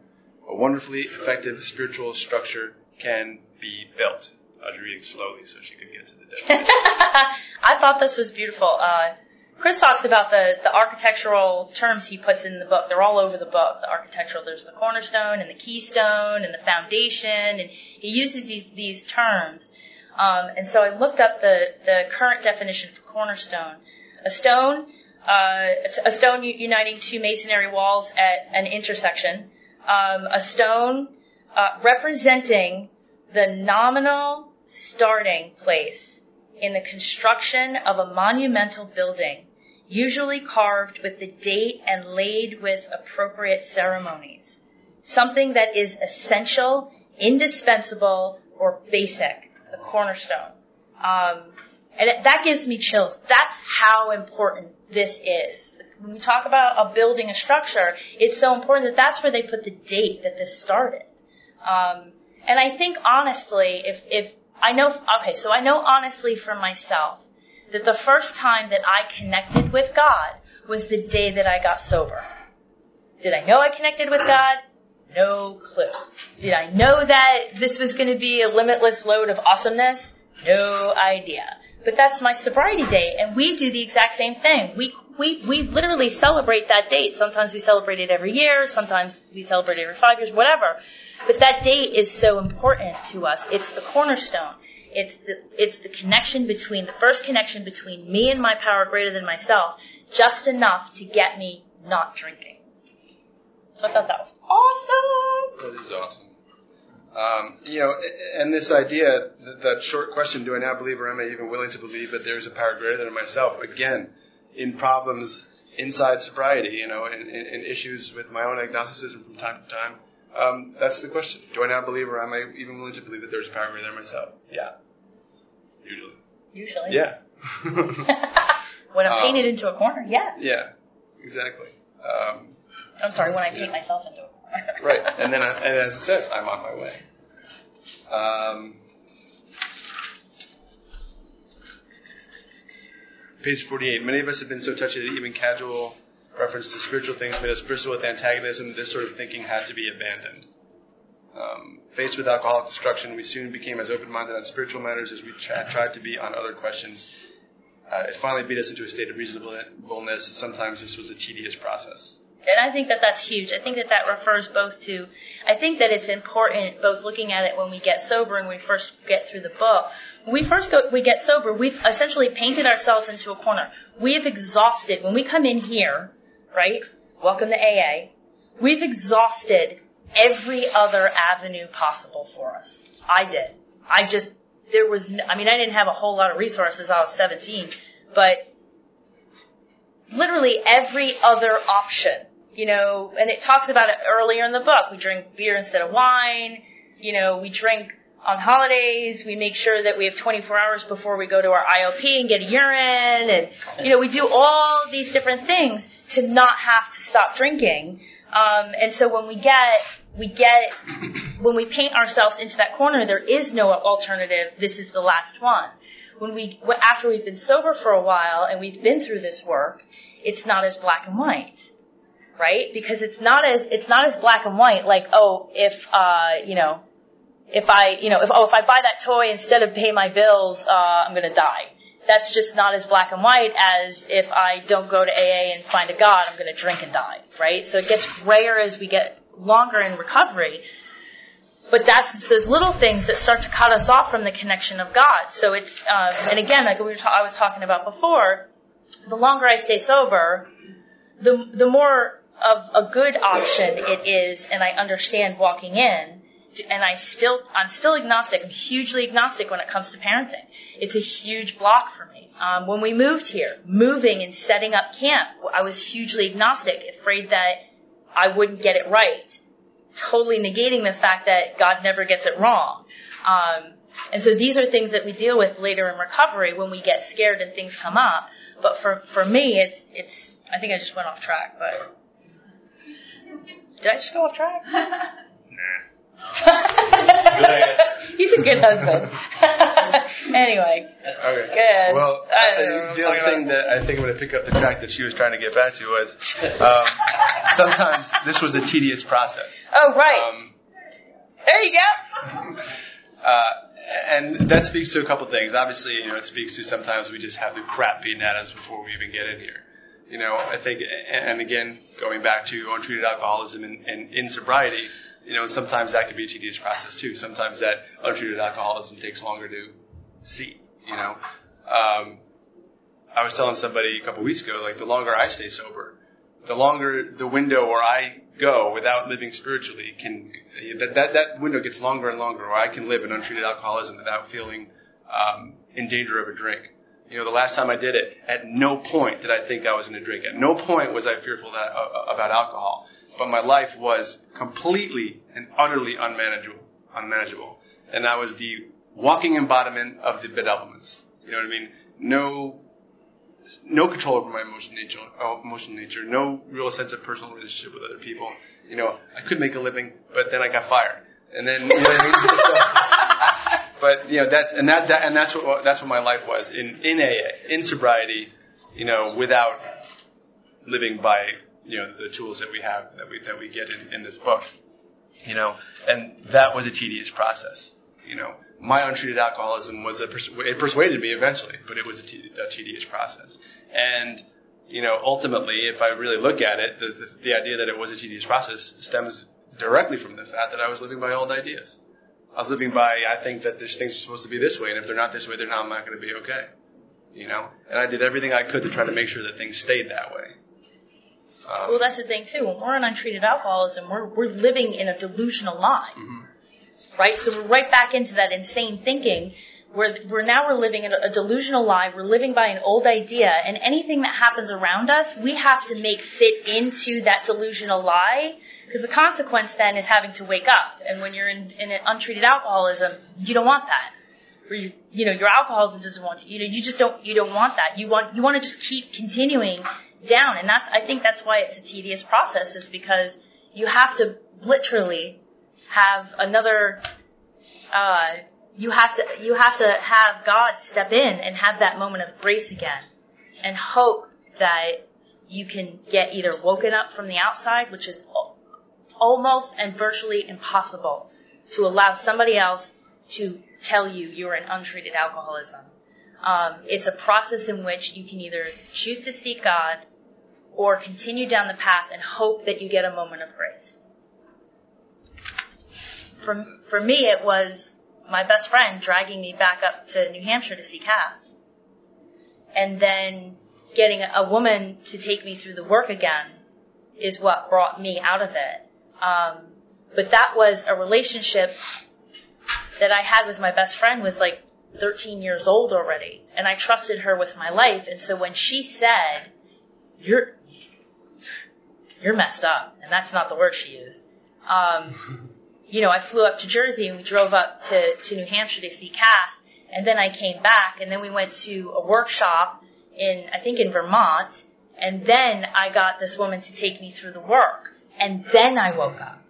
a wonderfully effective spiritual structure can be built. I was reading slowly so she could get to the <laughs> definition. I thought this was beautiful. Uh, Chris talks about the, the architectural terms he puts in the book. They're all over the book. The architectural, there's the cornerstone and the keystone and the foundation, and he uses these these terms. Um, and so I looked up the the current definition for cornerstone. A stone, uh, a stone uniting two masonry walls at an intersection. Um, a stone uh, representing the nominal starting place in the construction of a monumental building, usually carved with the date and laid with appropriate ceremonies. Something that is essential, indispensable, or basic, the cornerstone. Um, and it, that gives me chills. That's how important this is. When we talk about a building, a structure, it's so important that that's where they put the date that this started. Um, and I think honestly, if, if I know, okay, so I know honestly for myself that the first time that I connected with God was the day that I got sober. Did I know I connected with God? No clue. Did I know that this was going to be a limitless load of awesomeness? No idea. But that's my sobriety date, and we do the exact same thing. We we we literally celebrate that date. Sometimes we celebrate it every year. Sometimes we celebrate it every five years. Whatever. But that date is so important to us. It's the cornerstone. It's the, it's the connection between, the first connection between me and my power greater than myself, just enough to get me not drinking. So I thought that was awesome. That is awesome. Um, you know, and this idea, that, short question, do I now believe or am I even willing to believe that there's a power greater than myself? Again, in problems inside sobriety, you know, and, in issues with my own agnosticism from time to time, um, that's the question. Do I now believe, or am I even willing to believe that there's a power greater than myself? Yeah. Usually. Usually. Yeah. <laughs> when I'm painted um, into a corner, yeah. Yeah, exactly. Um, I'm sorry, when I paint myself into a corner. <laughs> right, and then, I, and as it says, I'm on my way. Um, page 48. Many of us have been so touchy that even casual reference to spiritual things made us bristle with antagonism. This sort of thinking had to be abandoned. Um, faced with alcoholic destruction, we soon became as open-minded on spiritual matters as we had tried to be on other questions. Uh, it finally beat us into a state of reasonableness. Sometimes this was a tedious process. And I think that that's huge. I think that that refers both to, I think that it's important both looking at it when we get sober and we first get through the book. When we first go, we get sober, we've essentially painted ourselves into a corner. We have exhausted, when we come in here, right? Welcome to AA. We've exhausted every other avenue possible for us. I did. I just, there was, no, I mean, I didn't have a whole lot of resources. I was 17, but literally every other option, you know, and it talks about it earlier in the book. We drink beer instead of wine. You know, we drink on holidays. We make sure that we have 24 hours before we go to our IOP and get a urine. And, you know, we do all these different things to not have to stop drinking. Um, and so when we get, we get, when we paint ourselves into that corner, there is no alternative. This is the last one. When we, after we've been sober for a while and we've been through this work, it's not as black and white. Right? Because it's not as, it's not as black and white like, oh, if, uh, you know, if I, you know, if, oh, if I buy that toy instead of pay my bills, uh, I'm gonna die. That's just not as black and white as if I don't go to AA and find a God, I'm gonna drink and die, right? So it gets grayer as we get longer in recovery. But that's those little things that start to cut us off from the connection of God. So it's, um, and again, like we were ta- I was talking about before, the longer I stay sober, the the more of a good option it is, and I understand walking in and I still, I'm still agnostic. I'm hugely agnostic when it comes to parenting. It's a huge block for me. Um, when we moved here, moving and setting up camp, I was hugely agnostic, afraid that I wouldn't get it right. Totally negating the fact that God never gets it wrong. Um, and so these are things that we deal with later in recovery when we get scared and things come up. But for, for me, it's, it's, I think I just went off track, but did I just go off track? <laughs> Nah. He's a good husband. <laughs> anyway. Okay. Good. Well, uh, the other thing that I think I'm going to pick up the track that she was trying to get back to was um, sometimes this was a tedious process. Oh, right. Um, there you go. <laughs> Uh, and that speaks to a couple things. Obviously, you know, it speaks to sometimes we just have the crap beaten at us before we even get in here. You know, I think, and again, going back to untreated alcoholism and, and in sobriety, you know, sometimes that can be a tedious process too. Sometimes that untreated alcoholism takes longer to see. You know, um, I was telling somebody a couple weeks ago, like the longer I stay sober, the longer the window where I go without living spiritually can that that, that window gets longer and longer where I can live in untreated alcoholism without feeling um, in danger of a drink. You know, the last time I did it, at no point did I think I was going to drink. At no point was I fearful that, uh, about alcohol. But my life was completely and utterly unmanageable. Unmanageable, and that was the walking embodiment of the bedevilments. You know what I mean? No no control over my emotional nature, uh, emotional nature, no real sense of personal relationship with other people. You know, I could make a living, but then I got fired, and then you know what I mean. <laughs> so, but you know that's and that, that and that's what that's what my life was in in AA in sobriety, you know, without living by you know the tools that we have that we that we get in, in this book, you know, and that was a tedious process, you know my untreated alcoholism was a it persuaded me eventually, but it was a, t- a tedious process. And you know, ultimately, if I really look at it, the, the, the idea that it was a tedious process stems directly from the fact that I was living by old ideas. I was living by I think that this things are supposed to be this way, and if they're not this way, then I'm not going to be okay. You know, and I did everything I could to try to make sure that things stayed that way. Um, well, that's the thing too. When we're in untreated alcoholism, we're we're living in a delusional lie. Mm-hmm right? So we're right back into that insane thinking where we're now we're living in a delusional lie. We're living by an old idea, and anything that happens around us, we have to make fit into that delusional lie. Because the consequence then is having to wake up. And when you're in, in an untreated alcoholism, you don't want that. Or you, you know, your alcoholism doesn't want you know, you just don't you don't want that. You want you want to just keep continuing down, and that's I think that's why it's a tedious process, is because you have to literally have another uh, you have to you have to have God step in and have that moment of grace again and hope that you can get either woken up from the outside, which is almost and virtually impossible to allow somebody else to tell you you're in untreated alcoholism. Um, it's a process in which you can either choose to seek God or continue down the path and hope that you get a moment of grace for, for me, it was my best friend dragging me back up to New Hampshire to see Cass. And then getting a woman to take me through the work again is what brought me out of it. Um, but that was a relationship that I had with my best friend was like 13 years old already. And I trusted her with my life. And so when she said, you're, you're messed up, and that's not the word she used, um, <laughs> you know, I flew up to Jersey and we drove up to, to New Hampshire to see Cass. And then I came back and then we went to a workshop in, I think in Vermont. And then I got this woman to take me through the work. And then I woke up.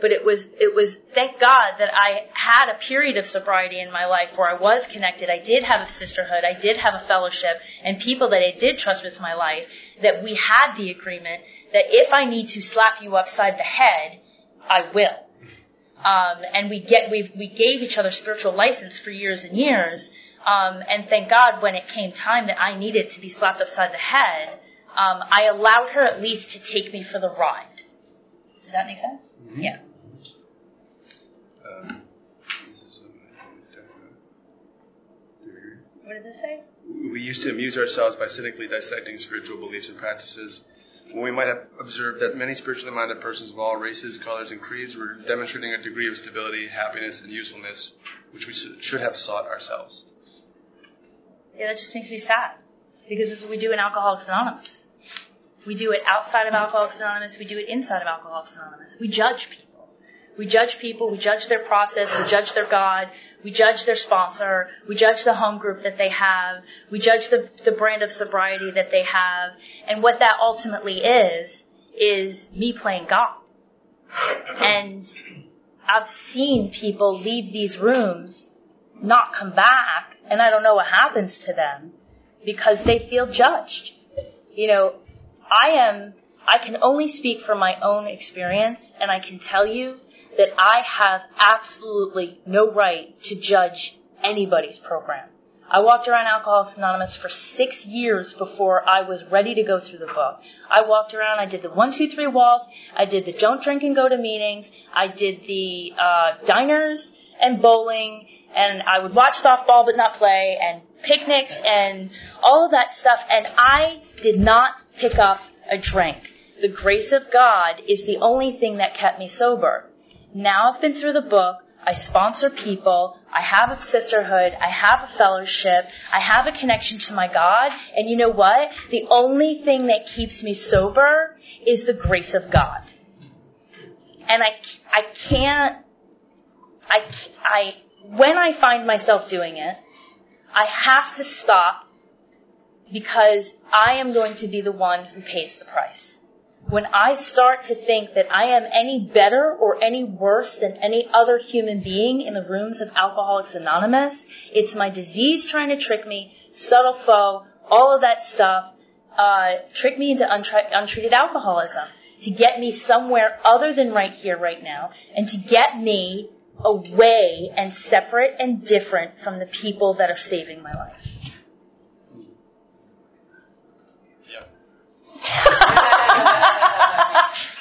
But it was, it was, thank God that I had a period of sobriety in my life where I was connected. I did have a sisterhood. I did have a fellowship and people that I did trust with my life that we had the agreement that if I need to slap you upside the head, I will. Um, and we get we we gave each other spiritual license for years and years. Um, and thank God, when it came time that I needed to be slapped upside the head, um, I allowed her at least to take me for the ride. Does that make sense? Mm-hmm. Yeah. Um, what does it say? We used to amuse ourselves by cynically dissecting spiritual beliefs and practices when we might have observed that many spiritually minded persons of all races, colors, and creeds were demonstrating a degree of stability, happiness, and usefulness which we should have sought ourselves. Yeah, that just makes me sad because this is what we do in Alcoholics Anonymous. We do it outside of Alcoholics Anonymous. We do it inside of Alcoholics Anonymous. We judge people. We judge people, we judge their process, we judge their God, we judge their sponsor, we judge the home group that they have, we judge the, the brand of sobriety that they have, and what that ultimately is, is me playing God. And I've seen people leave these rooms, not come back, and I don't know what happens to them, because they feel judged. You know, I am, I can only speak from my own experience, and I can tell you that I have absolutely no right to judge anybody's program. I walked around Alcoholics Anonymous for six years before I was ready to go through the book. I walked around, I did the one, two, three waltz, I did the don't drink and go to meetings, I did the uh, diners and bowling, and I would watch softball but not play, and picnics and all of that stuff, and I did not pick up a drink. The grace of God is the only thing that kept me sober. Now I've been through the book, I sponsor people. I have a sisterhood. I have a fellowship. I have a connection to my God. And you know what? The only thing that keeps me sober is the grace of God. And I, I can't, I, I, when I find myself doing it, I have to stop because I am going to be the one who pays the price when I start to think that I am any better or any worse than any other human being in the rooms of Alcoholics Anonymous, it's my disease trying to trick me, subtle foe, all of that stuff, uh, trick me into untre- untreated alcoholism to get me somewhere other than right here, right now, and to get me away and separate and different from the people that are saving my life.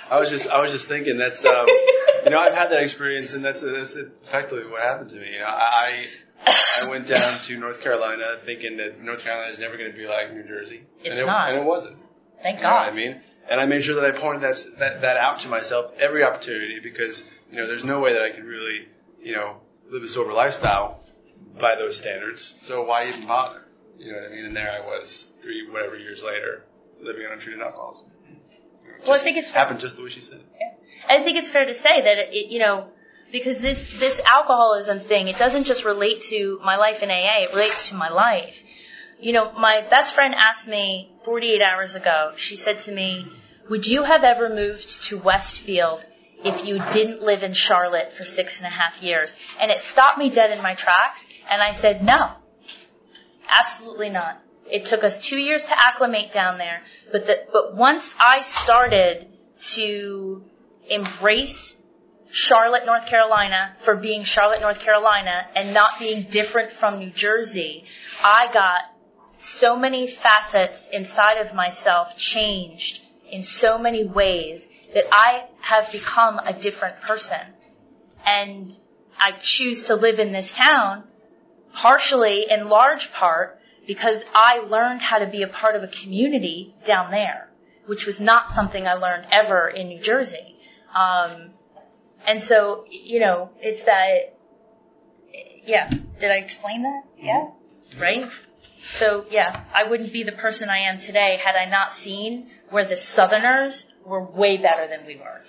I was just I was just thinking that's um, you know I've had that experience and that's that's effectively what happened to me. You know I I went down to North Carolina thinking that North Carolina is never going to be like New Jersey. It's and it, not. and it wasn't. Thank You know God. what I mean? And I made sure that I pointed that, that that out to myself every opportunity because you know there's no way that I could really you know live a sober lifestyle by those standards. So why even bother? You know what I mean? And there I was three whatever years later living on untreated alcoholism. Well, I think it's- happened just the way she said. it. Yeah. I think it's fair to say that it, you know, because this this alcoholism thing, it doesn't just relate to my life in AA. It relates to my life. You know, my best friend asked me 48 hours ago. She said to me, "Would you have ever moved to Westfield if you didn't live in Charlotte for six and a half years?" And it stopped me dead in my tracks. And I said, "No, absolutely not." It took us two years to acclimate down there, but the, but once I started to embrace Charlotte, North Carolina for being Charlotte, North Carolina and not being different from New Jersey, I got so many facets inside of myself changed in so many ways that I have become a different person. And I choose to live in this town partially in large part because I learned how to be a part of a community down there, which was not something I learned ever in New Jersey. Um, and so, you know, it's that, yeah, did I explain that? Yeah, right? So, yeah, I wouldn't be the person I am today had I not seen where the Southerners were way better than we were.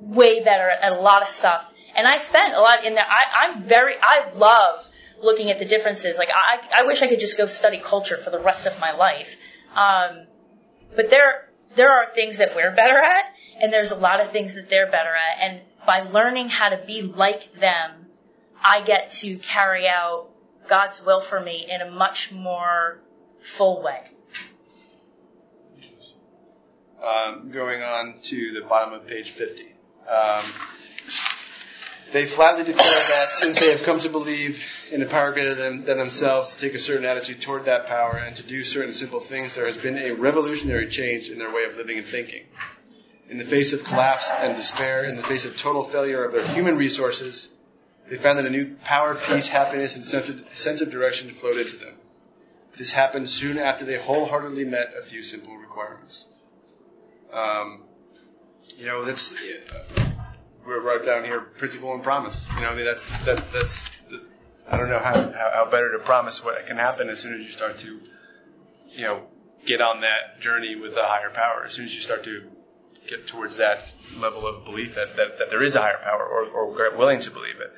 Way better at a lot of stuff. And I spent a lot in there. I, I'm very, I love looking at the differences. Like, I, I wish I could just go study culture for the rest of my life. Um, but there, there are things that we're better at, and there's a lot of things that they're better at. And by learning how to be like them, I get to carry out God's will for me in a much more full way. Um, going on to the bottom of page 50. Um, they flatly declare that since they have come to believe in a power greater than, than themselves, to take a certain attitude toward that power, and to do certain simple things, there has been a revolutionary change in their way of living and thinking. In the face of collapse and despair, in the face of total failure of their human resources, they found that a new power, peace, happiness, and sense of, direction flowed into them. This happened soon after they wholeheartedly met a few simple requirements. Um, you know, that's we wrote down here principle and promise. You know, I mean, that's that's that's. The, I don't know how, how how better to promise what can happen as soon as you start to, you know, get on that journey with a higher power. As soon as you start to get towards that level of belief that, that, that there is a higher power or, or willing to believe it.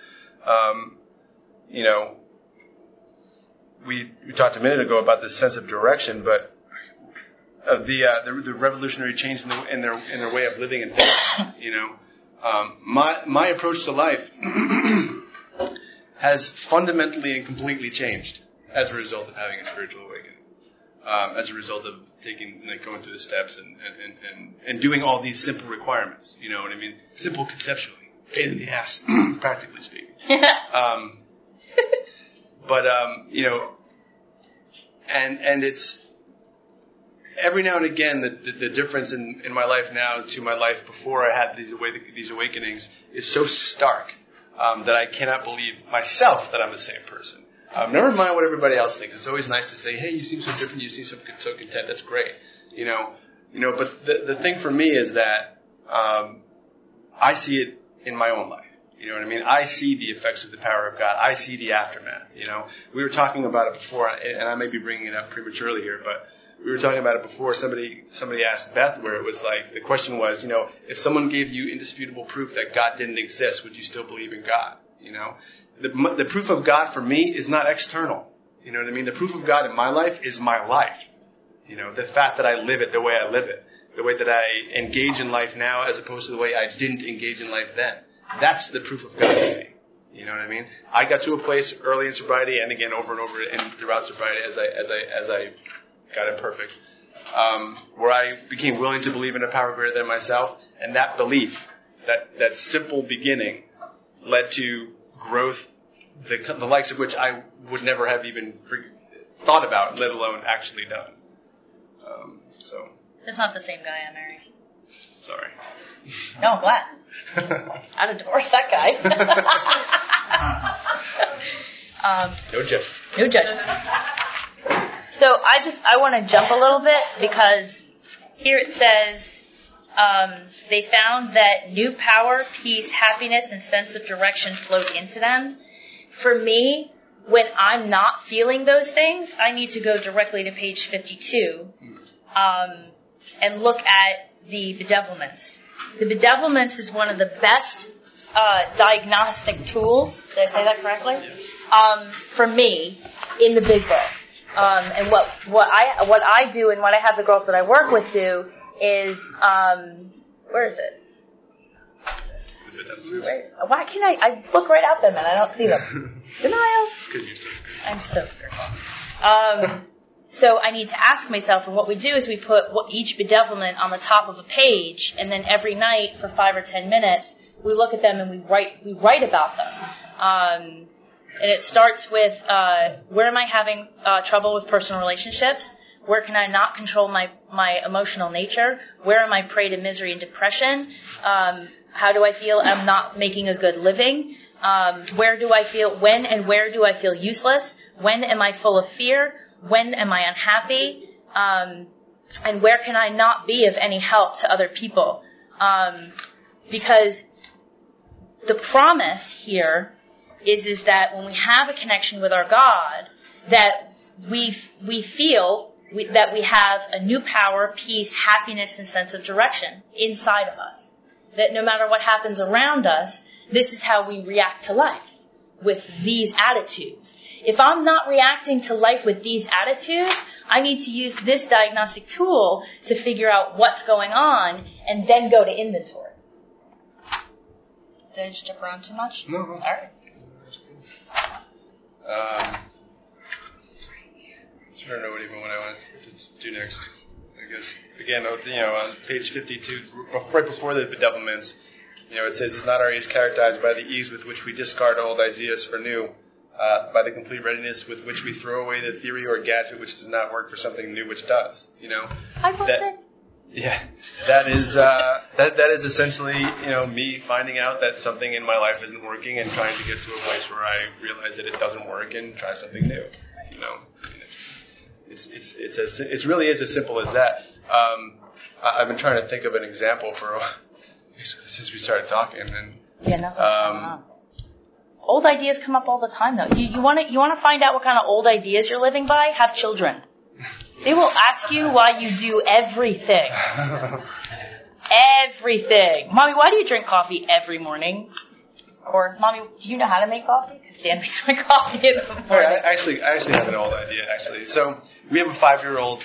Um, you know, we, we talked a minute ago about this sense of direction, but of the, uh, the, the revolutionary change in, the, in their in their way of living and thinking. You know, um, my my approach to life <clears throat> has fundamentally and completely changed as a result of having a spiritual awakening. Um, as a result of taking, like, going through the steps and, and, and, and doing all these simple requirements. You know what I mean? Simple conceptually. pain in the ass, <clears throat> practically speaking. <laughs> Um, but um, you know, and and it's every now and again the, the, the difference in, in my life now to my life before I had these awake, these awakenings is so stark um, that I cannot believe myself that I'm the same person. Um, never mind what everybody else thinks. It's always nice to say, "Hey, you seem so different. You seem so so content. That's great." You know, you know. But the the thing for me is that um, I see it in my own life. You know what I mean? I see the effects of the power of God. I see the aftermath. You know, we were talking about it before, and I may be bringing it up prematurely here, but we were talking about it before. Somebody somebody asked Beth where it was like the question was, you know, if someone gave you indisputable proof that God didn't exist, would you still believe in God? You know, the the proof of God for me is not external. You know what I mean? The proof of God in my life is my life. You know, the fact that I live it the way I live it, the way that I engage in life now as opposed to the way I didn't engage in life then. That's the proof of God to me. You know what I mean? I got to a place early in sobriety and again over and over and throughout sobriety as I as I as I got it perfect, um, where I became willing to believe in a power greater than myself, and that belief, that that simple beginning, led to growth, the, the likes of which I would never have even thought about, let alone actually done. Um, so. It's not the same guy I married. Sorry. No, I'm glad. <laughs> I'd have divorced that guy. <laughs> <laughs> um, no judgment. No judgment. So I just I want to jump a little bit because here it says um, they found that new power, peace, happiness, and sense of direction flowed into them. For me, when I'm not feeling those things, I need to go directly to page 52 um, and look at the bedevilments. The bedevilments is one of the best uh, diagnostic tools. Did I say that correctly? Um, for me, in the big book. Um, and what what I what I do and what I have the girls that I work with do is um, where is it? Where, why can't I? I look right at them and I don't see them. <laughs> Denial. It's good. You're so spiritual. I'm so spiritual. Um, so I need to ask myself, and what we do is we put each bedevilment on the top of a page, and then every night for five or ten minutes, we look at them and we write we write about them. Um, and it starts with uh, where am I having uh, trouble with personal relationships? Where can I not control my, my emotional nature? Where am I prey to misery and depression? Um, how do I feel I'm not making a good living? Um, where do I feel, when and where do I feel useless? When am I full of fear? When am I unhappy? Um, and where can I not be of any help to other people? Um, because the promise here is is that when we have a connection with our God, that we we feel we, that we have a new power, peace, happiness, and sense of direction inside of us. That no matter what happens around us, this is how we react to life with these attitudes. If I'm not reacting to life with these attitudes, I need to use this diagnostic tool to figure out what's going on and then go to inventory. Did I just jump around too much? No. All right. Um, I don't know what even what I want to do next. I guess again, you know, on page 52, right before the bedevilments, you know, it says, "Is not our age characterized by the ease with which we discard old ideas for new, uh, by the complete readiness with which we throw away the theory or gadget which does not work for something new which does?" You know, I that, yeah, that is uh, that that is essentially you know me finding out that something in my life isn't working and trying to get to a place where I realize that it doesn't work and try something new. You know, I mean, it's it's it's it's as it really is as simple as that. Um, I, I've been trying to think of an example for <laughs> since we started talking and yeah, nothing's um, on. Old ideas come up all the time though. You want to you want to find out what kind of old ideas you're living by? Have children. They will ask you why you do everything. everything. Mommy, why do you drink coffee every morning? Or, mommy, do you know how to make coffee? Because Dan <laughs> makes my coffee in the morning. I actually, I actually have an old idea. Actually, so we have a five-year-old,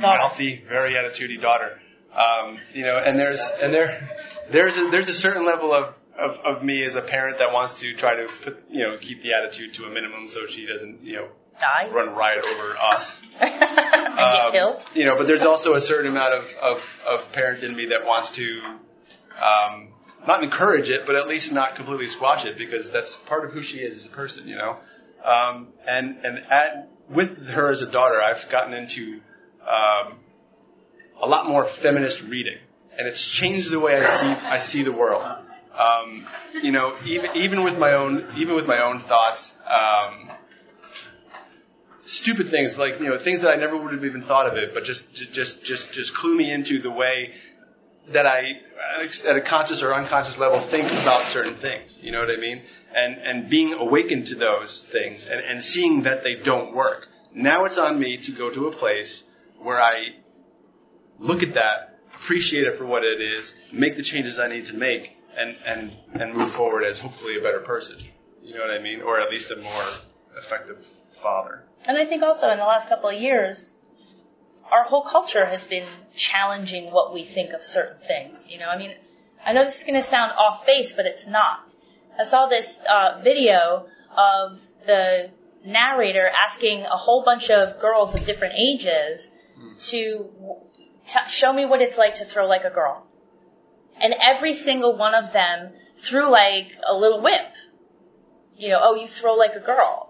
mouthy, very attitudey daughter. Um, you know, and there's and there there's a, there's a certain level of, of of me as a parent that wants to try to put you know keep the attitude to a minimum so she doesn't you know die, run riot over us, <laughs> and get um, killed. You know, but there's also a certain amount of, of, of parent in me that wants to um, not encourage it, but at least not completely squash it because that's part of who she is as a person, you know. Um, and and at, with her as a daughter, I've gotten into um, a lot more feminist reading, and it's changed the way I see I see the world. Um, you know, even even with my own even with my own thoughts, um, stupid things like you know things that I never would have even thought of it, but just just just just clue me into the way that I at a conscious or unconscious level think about certain things. You know what I mean? And and being awakened to those things and, and seeing that they don't work. Now it's on me to go to a place where I look at that, appreciate it for what it is, make the changes I need to make, and and and move forward as hopefully a better person. You know what I mean? Or at least a more effective father. And I think also in the last couple of years, our whole culture has been challenging what we think of certain things. You know, I mean, I know this is going to sound off base, but it's not. I saw this uh, video of the narrator asking a whole bunch of girls of different ages to t- show me what it's like to throw like a girl. And every single one of them threw like a little whip. You know, oh, you throw like a girl.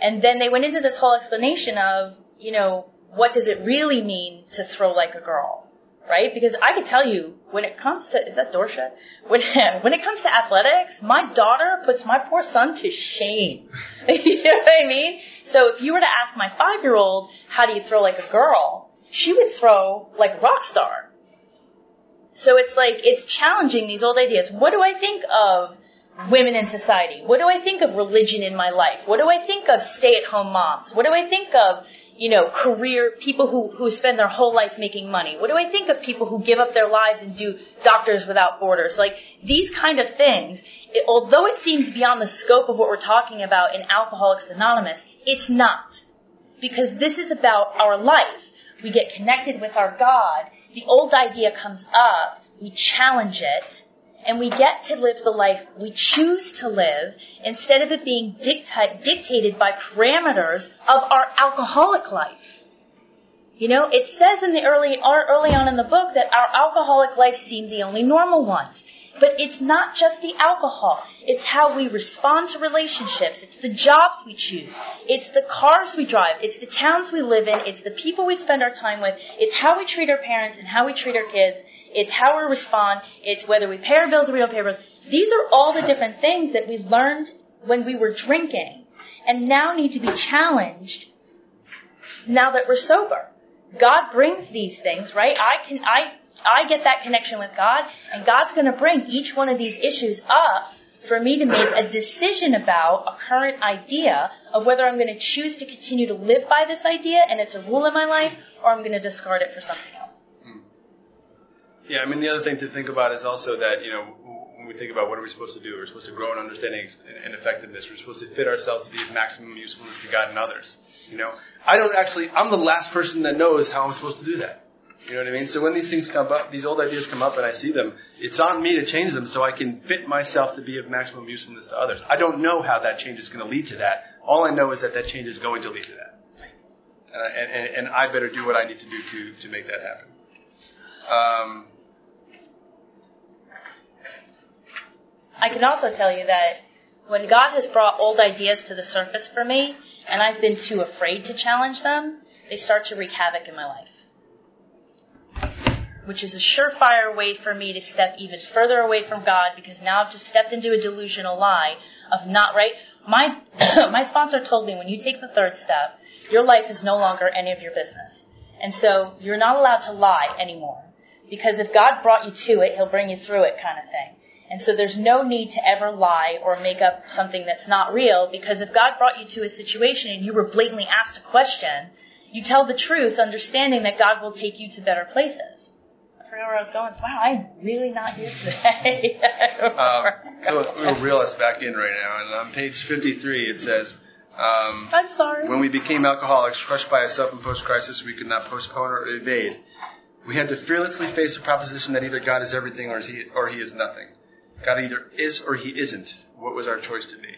And then they went into this whole explanation of, you know, what does it really mean to throw like a girl? Right? Because I can tell you, when it comes to, is that Dorsha? When, <laughs> when it comes to athletics, my daughter puts my poor son to shame. <laughs> you know what I mean? So if you were to ask my five year old, how do you throw like a girl? She would throw like a rock star. So it's like, it's challenging these old ideas. What do I think of women in society? What do I think of religion in my life? What do I think of stay at home moms? What do I think of you know, career people who, who spend their whole life making money? What do I think of people who give up their lives and do Doctors Without Borders? Like these kind of things, it, although it seems beyond the scope of what we're talking about in Alcoholics Anonymous, it's not. Because this is about our life. We get connected with our God. The old idea comes up. We challenge it and we get to live the life we choose to live instead of it being dicta- dictated by parameters of our alcoholic life. You know, it says in the early, early on in the book that our alcoholic life seemed the only normal ones. But it's not just the alcohol. It's how we respond to relationships. It's the jobs we choose. It's the cars we drive. It's the towns we live in. It's the people we spend our time with. It's how we treat our parents and how we treat our kids. It's how we respond. It's whether we pay our bills or we don't pay our bills. These are all the different things that we learned when we were drinking and now need to be challenged now that we're sober. God brings these things, right? I can, I, I get that connection with God and God's going to bring each one of these issues up for me to make a decision about a current idea of whether I'm going to choose to continue to live by this idea and it's a rule in my life or I'm going to discard it for something else. Hmm. Yeah, I mean, the other thing to think about is also that, you know, when we think about what are we supposed to do, we're supposed to grow in understanding and effectiveness. We're supposed to fit ourselves to be of maximum usefulness to God and others. You know, I don't actually, I'm the last person that knows how I'm supposed to do that. You know what I mean? So when these things come up, these old ideas come up and I see them, it's on me to change them so I can fit myself to be of maximum usefulness to others. I don't know how that change is going to lead to that. All I know is that that change is going to lead to that. Uh, and, and, and, I better do what I need to do to, to make that happen. Um, I can also tell you that when God has brought old ideas to the surface for me, and I've been too afraid to challenge them, they start to wreak havoc in my life. Which is a surefire way for me to step even further away from God because now I've just stepped into a delusional lie of not right. My, <coughs> my sponsor told me when you take the third step, your life is no longer any of your business. And so you're not allowed to lie anymore. Because if God brought you to it, He'll bring you through it kind of thing. And so there's no need to ever lie or make up something that's not real because if God brought you to a situation and you were blatantly asked a question, you tell the truth, understanding that God will take you to better places. Where I was going. Wow, I'm really not here today. <laughs> um, so we'll reel us back in right now. And on page 53, it says, um, I'm sorry. When we became alcoholics, crushed by a self-imposed crisis we could not postpone or evade, we had to fearlessly face the proposition that either God is everything or he, or he is nothing. God either is or he isn't. What was our choice to be?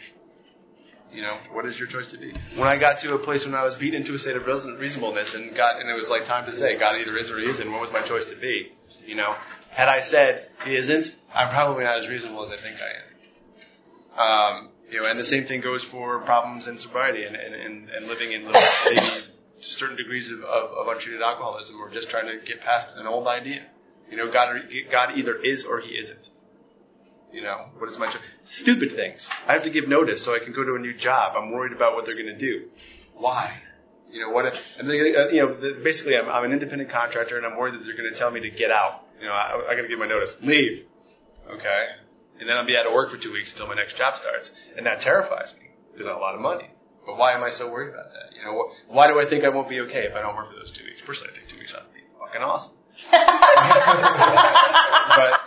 You know, what is your choice to be? When I got to a place when I was beaten into a state of reasonableness and got, and it was like time to say, God either is or he isn't, what was my choice to be? You know, Had I said he isn't, I'm probably not as reasonable as I think I am. Um, you know, and the same thing goes for problems in sobriety and, and, and, and living in maybe certain degrees of, of, of untreated alcoholism or just trying to get past an old idea. You know, God, God either is or he isn't. You know, what is my job? Stupid things. I have to give notice so I can go to a new job. I'm worried about what they're going to do. Why? You know, what if, and they, uh, you know, basically I'm, I'm an independent contractor and I'm worried that they're going to tell me to get out. You know, I, I got to give my notice. Leave. Okay. And then I'll be out of work for two weeks until my next job starts. And that terrifies me because I have a lot of money. But why am I so worried about that? You know, why do I think I won't be okay if I don't work for those two weeks? Personally, I think two weeks ought to be fucking awesome. <laughs> <laughs> but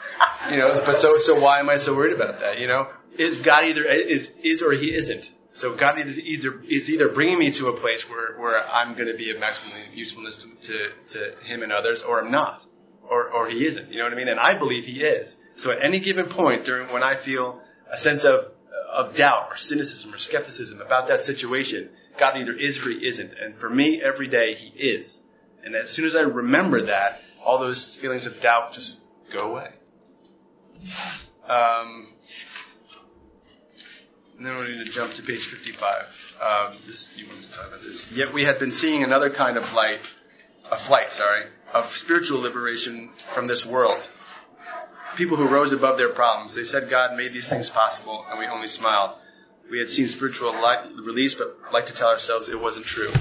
you know, but so so why am I so worried about that? You know, is God either is is or He isn't? So God is either is either bringing me to a place where where I'm going to be of maximum usefulness to, to to Him and others, or I'm not, or or He isn't. You know what I mean? And I believe He is. So at any given point during when I feel a sense of of doubt or cynicism or skepticism about that situation, God either is or He isn't. And for me, every day He is. And as soon as I remember that, all those feelings of doubt just go away. Um, and then we need to jump to page 55. Um, this you wanted to talk about this. Yet we had been seeing another kind of light, a flight, sorry, of spiritual liberation from this world. People who rose above their problems. They said God made these things possible, and we only smiled. We had seen spiritual light, release, but like to tell ourselves it wasn't true.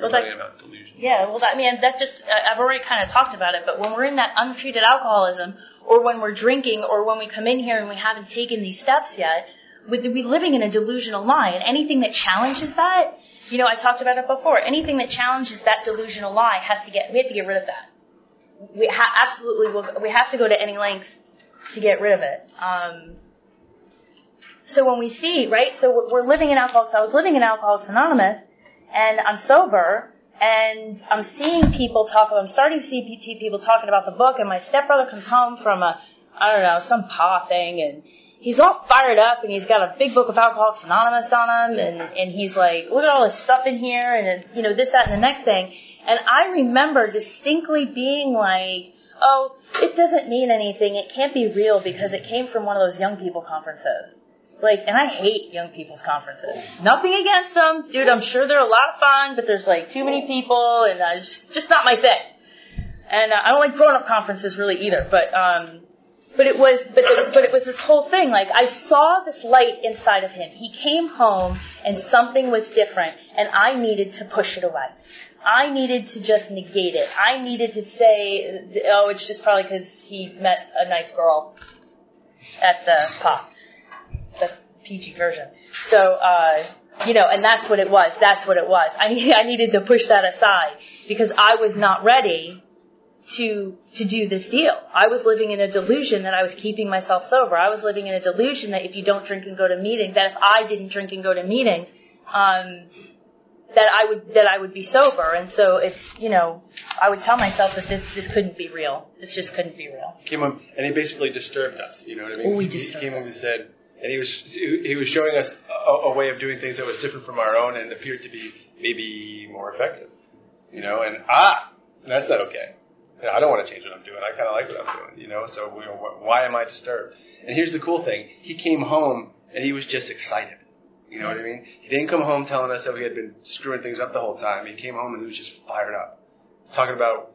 Well, talking about delusion. Yeah, well, that, I mean, that just, I've already kind of talked about it, but when we're in that untreated alcoholism, or when we're drinking, or when we come in here and we haven't taken these steps yet, we're living in a delusional lie. And anything that challenges that, you know, I talked about it before, anything that challenges that delusional lie has to get, we have to get rid of that. We ha- absolutely will, we have to go to any lengths to get rid of it. Um, so when we see, right, so we're living in Alcoholics, I was living in Alcoholics Anonymous, and I'm sober, and I'm seeing people talk, I'm starting to see people talking about the book, and my stepbrother comes home from a, I don't know, some PA thing, and he's all fired up and he's got a big book of Alcoholics Anonymous on him and, and he's like, look at all this stuff in here and, you know, this, that, and the next thing. And I remember distinctly being like, oh, it doesn't mean anything. It can't be real because it came from one of those young people conferences. Like, and I hate young people's conferences. Nothing against them. Dude, I'm sure they're a lot of fun, but there's like too many people and uh, it's just not my thing. And uh, I don't like grown up conferences really either, but, um, but it was, but, but it was this whole thing. Like I saw this light inside of him. He came home and something was different, and I needed to push it away. I needed to just negate it. I needed to say, oh, it's just probably because he met a nice girl at the pop. That's the PG version. So, uh, you know, and that's what it was. That's what it was. I, need, <laughs> I needed to push that aside because I was not ready to to do this deal. I was living in a delusion that I was keeping myself sober. I was living in a delusion that if you don't drink and go to meetings, that if I didn't drink and go to meetings, um, that I would that I would be sober. And so it's you know I would tell myself that this this couldn't be real. This just couldn't be real. Came and he basically disturbed us. You know what I mean? Oh, he disturbed came up and said, and he was he was showing us a, a way of doing things that was different from our own and appeared to be maybe more effective. You know, and ah, that's not okay. I don't want to change what I'm doing. I kind of like what I'm doing, you know. So we, why am I disturbed? And here's the cool thing: he came home and he was just excited. You know what I mean? He didn't come home telling us that we had been screwing things up the whole time. He came home and he was just fired up. Talking about,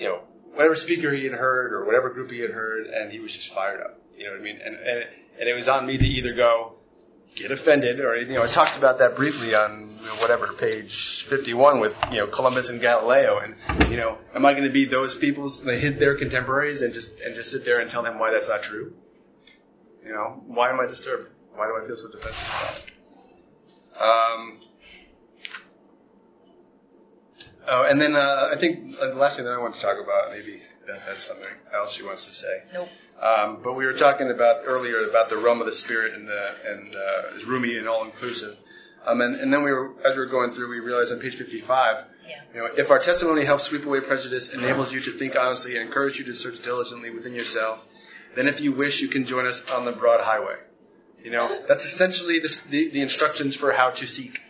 you know, whatever speaker he had heard or whatever group he had heard, and he was just fired up. You know what I mean? And and, and it was on me to either go, get offended, or you know, I talked about that briefly on whatever page 51 with you know Columbus and Galileo, and you know, am I going to be those people that hit their contemporaries and just and just sit there and tell them why that's not true? You know, why am I disturbed? Why do I feel so defensive about it? Um, oh, and then uh, I think uh, the last thing that I want to talk about, maybe Beth has something else she wants to say. Nope. Um, but we were talking about earlier about the realm of the spirit and the and uh, is roomy and all inclusive. Um, and, and then we were as we were going through, we realized on page 55, yeah. you know, if our testimony helps sweep away prejudice, enables you to think honestly, and encourages you to search diligently within yourself, then if you wish, you can join us on the broad highway. You know, that's essentially the, the, the instructions for how to seek.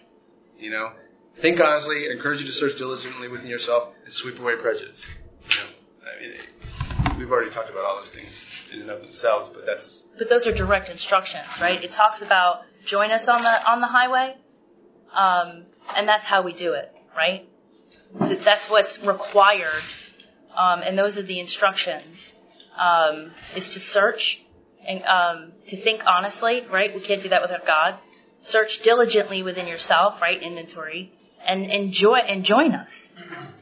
You know, think honestly, encourage you to search diligently within yourself, and sweep away prejudice. You know, I mean, we've already talked about all those things in and of themselves, but that's But those are direct instructions, right? It talks about join us on the on the highway, um, and that's how we do it, right? That's what's required, um, and those are the instructions. Um, is to search and um, to think honestly, right? We can't do that without God. Search diligently within yourself, right? Inventory, and enjoy and join us.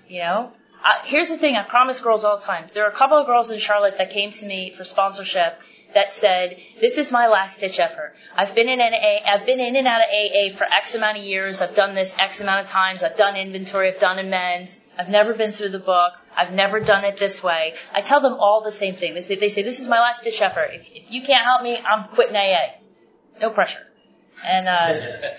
You know, uh, here's the thing. I promise girls all the time. There are a couple of girls in Charlotte that came to me for sponsorship that said, "This is my last ditch effort. I've been in AA. I've been in and out of AA for X amount of years. I've done this X amount of times. I've done inventory. I've done amends. I've never been through the book. I've never done it this way." I tell them all the same thing. They say, they say "This is my last ditch effort. If, if you can't help me, I'm quitting AA. No pressure." And uh, <laughs>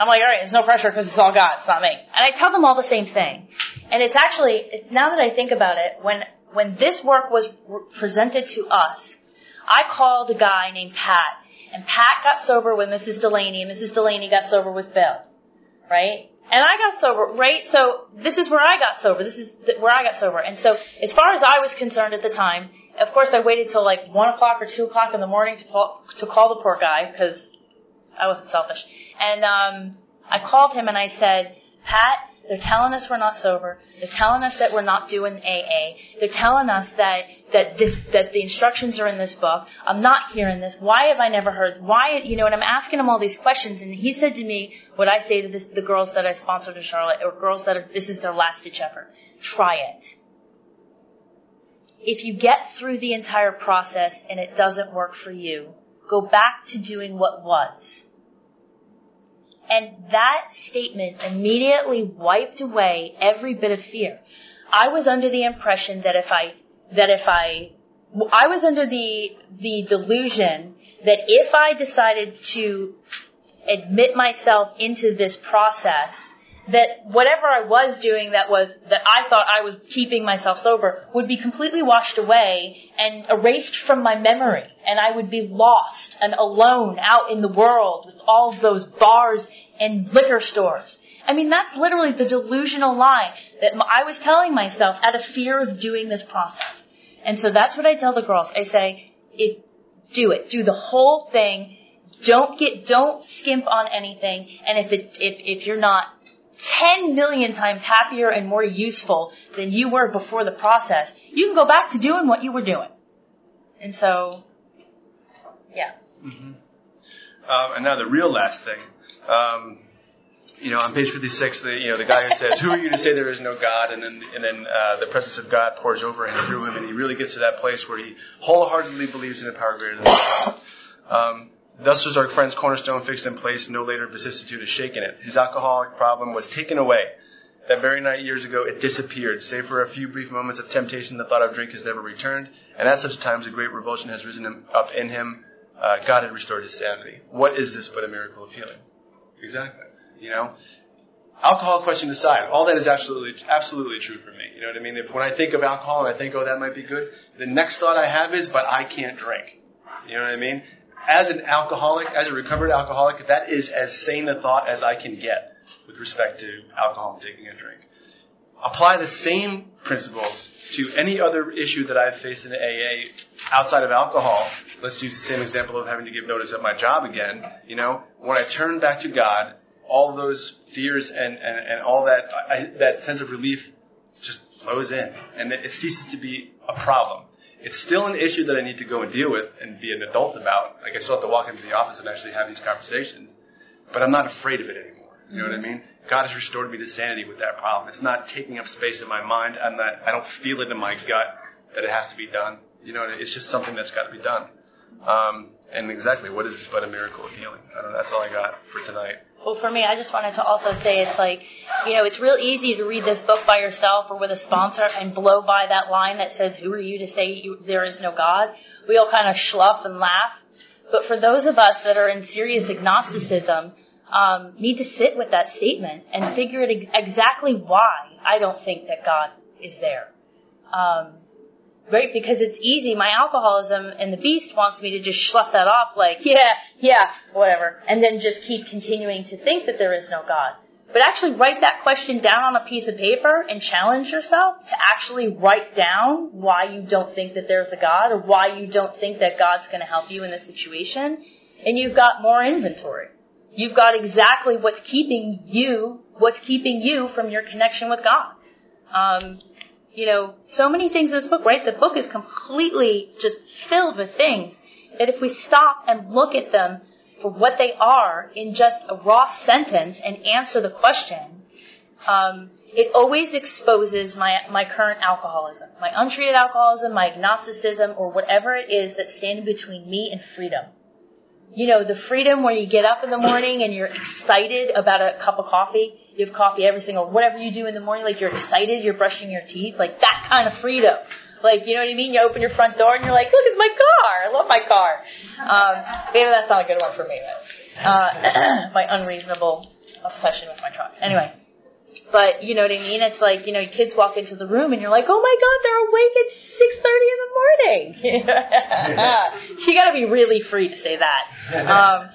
I'm like, all right, it's no pressure because it's all God, it's not me. And I tell them all the same thing. And it's actually, it's, now that I think about it, when when this work was re- presented to us, I called a guy named Pat, and Pat got sober with Mrs. Delaney, and Mrs. Delaney got sober with Bill, right? And I got sober, right? So this is where I got sober. This is th- where I got sober. And so, as far as I was concerned at the time, of course, I waited till like one o'clock or two o'clock in the morning to call, to call the poor guy because I wasn't selfish. And um, I called him and I said, Pat, they're telling us we're not sober. They're telling us that we're not doing AA. They're telling us that that this that the instructions are in this book. I'm not hearing this. Why have I never heard? Why you know? And I'm asking him all these questions. And he said to me, what I say to this, the girls that I sponsored in Charlotte, or girls that are this is their last ditch effort. Try it. If you get through the entire process and it doesn't work for you, go back to doing what was. And that statement immediately wiped away every bit of fear. I was under the impression that if I, that if I, I was under the, the delusion that if I decided to admit myself into this process, that whatever I was doing that was, that I thought I was keeping myself sober would be completely washed away and erased from my memory. And I would be lost and alone out in the world with all those bars and liquor stores. I mean, that's literally the delusional lie that I was telling myself out of fear of doing this process. And so that's what I tell the girls. I say, it, do it. Do the whole thing. Don't get, don't skimp on anything. And if it, if, if you're not 10 million times happier and more useful than you were before the process, you can go back to doing what you were doing. And so, yeah. Um, and now the real last thing. Um, you know, on page 56, the you know the guy who says, "Who are you to say there is no God?" and then and then uh, the presence of God pours over him through him, and he really gets to that place where he wholeheartedly believes in a power greater than himself. Um, Thus was our friend's cornerstone fixed in place, no later vicissitude has shaken it. His alcoholic problem was taken away. That very night years ago, it disappeared, save for a few brief moments of temptation. The thought of drink has never returned, and at such times a great revulsion has risen up in him. Uh, God had restored his sanity. What is this but a miracle of healing? Exactly. You know, alcohol question aside, all that is absolutely absolutely true for me. You know what I mean? If when I think of alcohol and I think, oh, that might be good, the next thought I have is, but I can't drink. You know what I mean? As an alcoholic, as a recovered alcoholic, that is as sane a thought as I can get with respect to alcohol and taking a drink. Apply the same principles to any other issue that I've faced in AA outside of alcohol. Let's use the same example of having to give notice at my job again. You know, when I turn back to God, all those fears and, and, and all that, I, that sense of relief just flows in and it ceases to be a problem. It's still an issue that I need to go and deal with and be an adult about. Like I still have to walk into the office and actually have these conversations, but I'm not afraid of it anymore. You know what I mean? God has restored me to sanity with that problem. It's not taking up space in my mind. I'm not, I don't feel it in my gut that it has to be done. You know, it's just something that's got to be done. Um, and exactly, what is this but a miracle of healing? I don't know. That's all I got for tonight. Well, for me, I just wanted to also say it's like, you know, it's real easy to read this book by yourself or with a sponsor and blow by that line that says, "Who are you to say you, there is no God?" We all kind of schluff and laugh. But for those of us that are in serious agnosticism, um, need to sit with that statement and figure it ex- exactly why I don't think that God is there. Um, right? Because it's easy. My alcoholism and the beast wants me to just slough that off like, <laughs> yeah, yeah, whatever. And then just keep continuing to think that there is no God. But actually write that question down on a piece of paper and challenge yourself to actually write down why you don't think that there's a God or why you don't think that God's going to help you in this situation. And you've got more inventory. You've got exactly what's keeping you, what's keeping you from your connection with God. Um, you know, so many things in this book, right? The book is completely just filled with things that if we stop and look at them for what they are in just a raw sentence and answer the question, um, it always exposes my my current alcoholism, my untreated alcoholism, my agnosticism, or whatever it is that's standing between me and freedom. You know, the freedom where you get up in the morning and you're excited about a cup of coffee. You have coffee every single, whatever you do in the morning, like you're excited, you're brushing your teeth, like that kind of freedom. Like, you know what I mean? You open your front door and you're like, look, it's my car. I love my car. Um, maybe that's not a good one for me, but, uh, <clears throat> my unreasonable obsession with my truck. Anyway. But, you know what I mean? It's like, you know, kids walk into the room and you're like, oh my god, they're awake at 6.30 in the morning. <laughs> you gotta be really free to say that. <laughs> Um,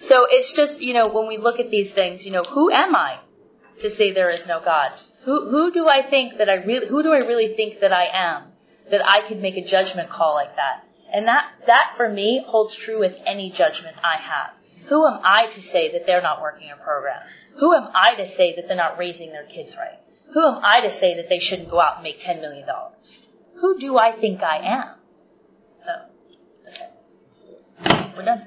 so it's just, you know, when we look at these things, you know, who am I to say there is no God? Who, who do I think that I really, who do I really think that I am? that I could make a judgment call like that. And that, that for me holds true with any judgment I have. Who am I to say that they're not working a program? Who am I to say that they're not raising their kids right? Who am I to say that they shouldn't go out and make $10 million? Who do I think I am? So. We're done.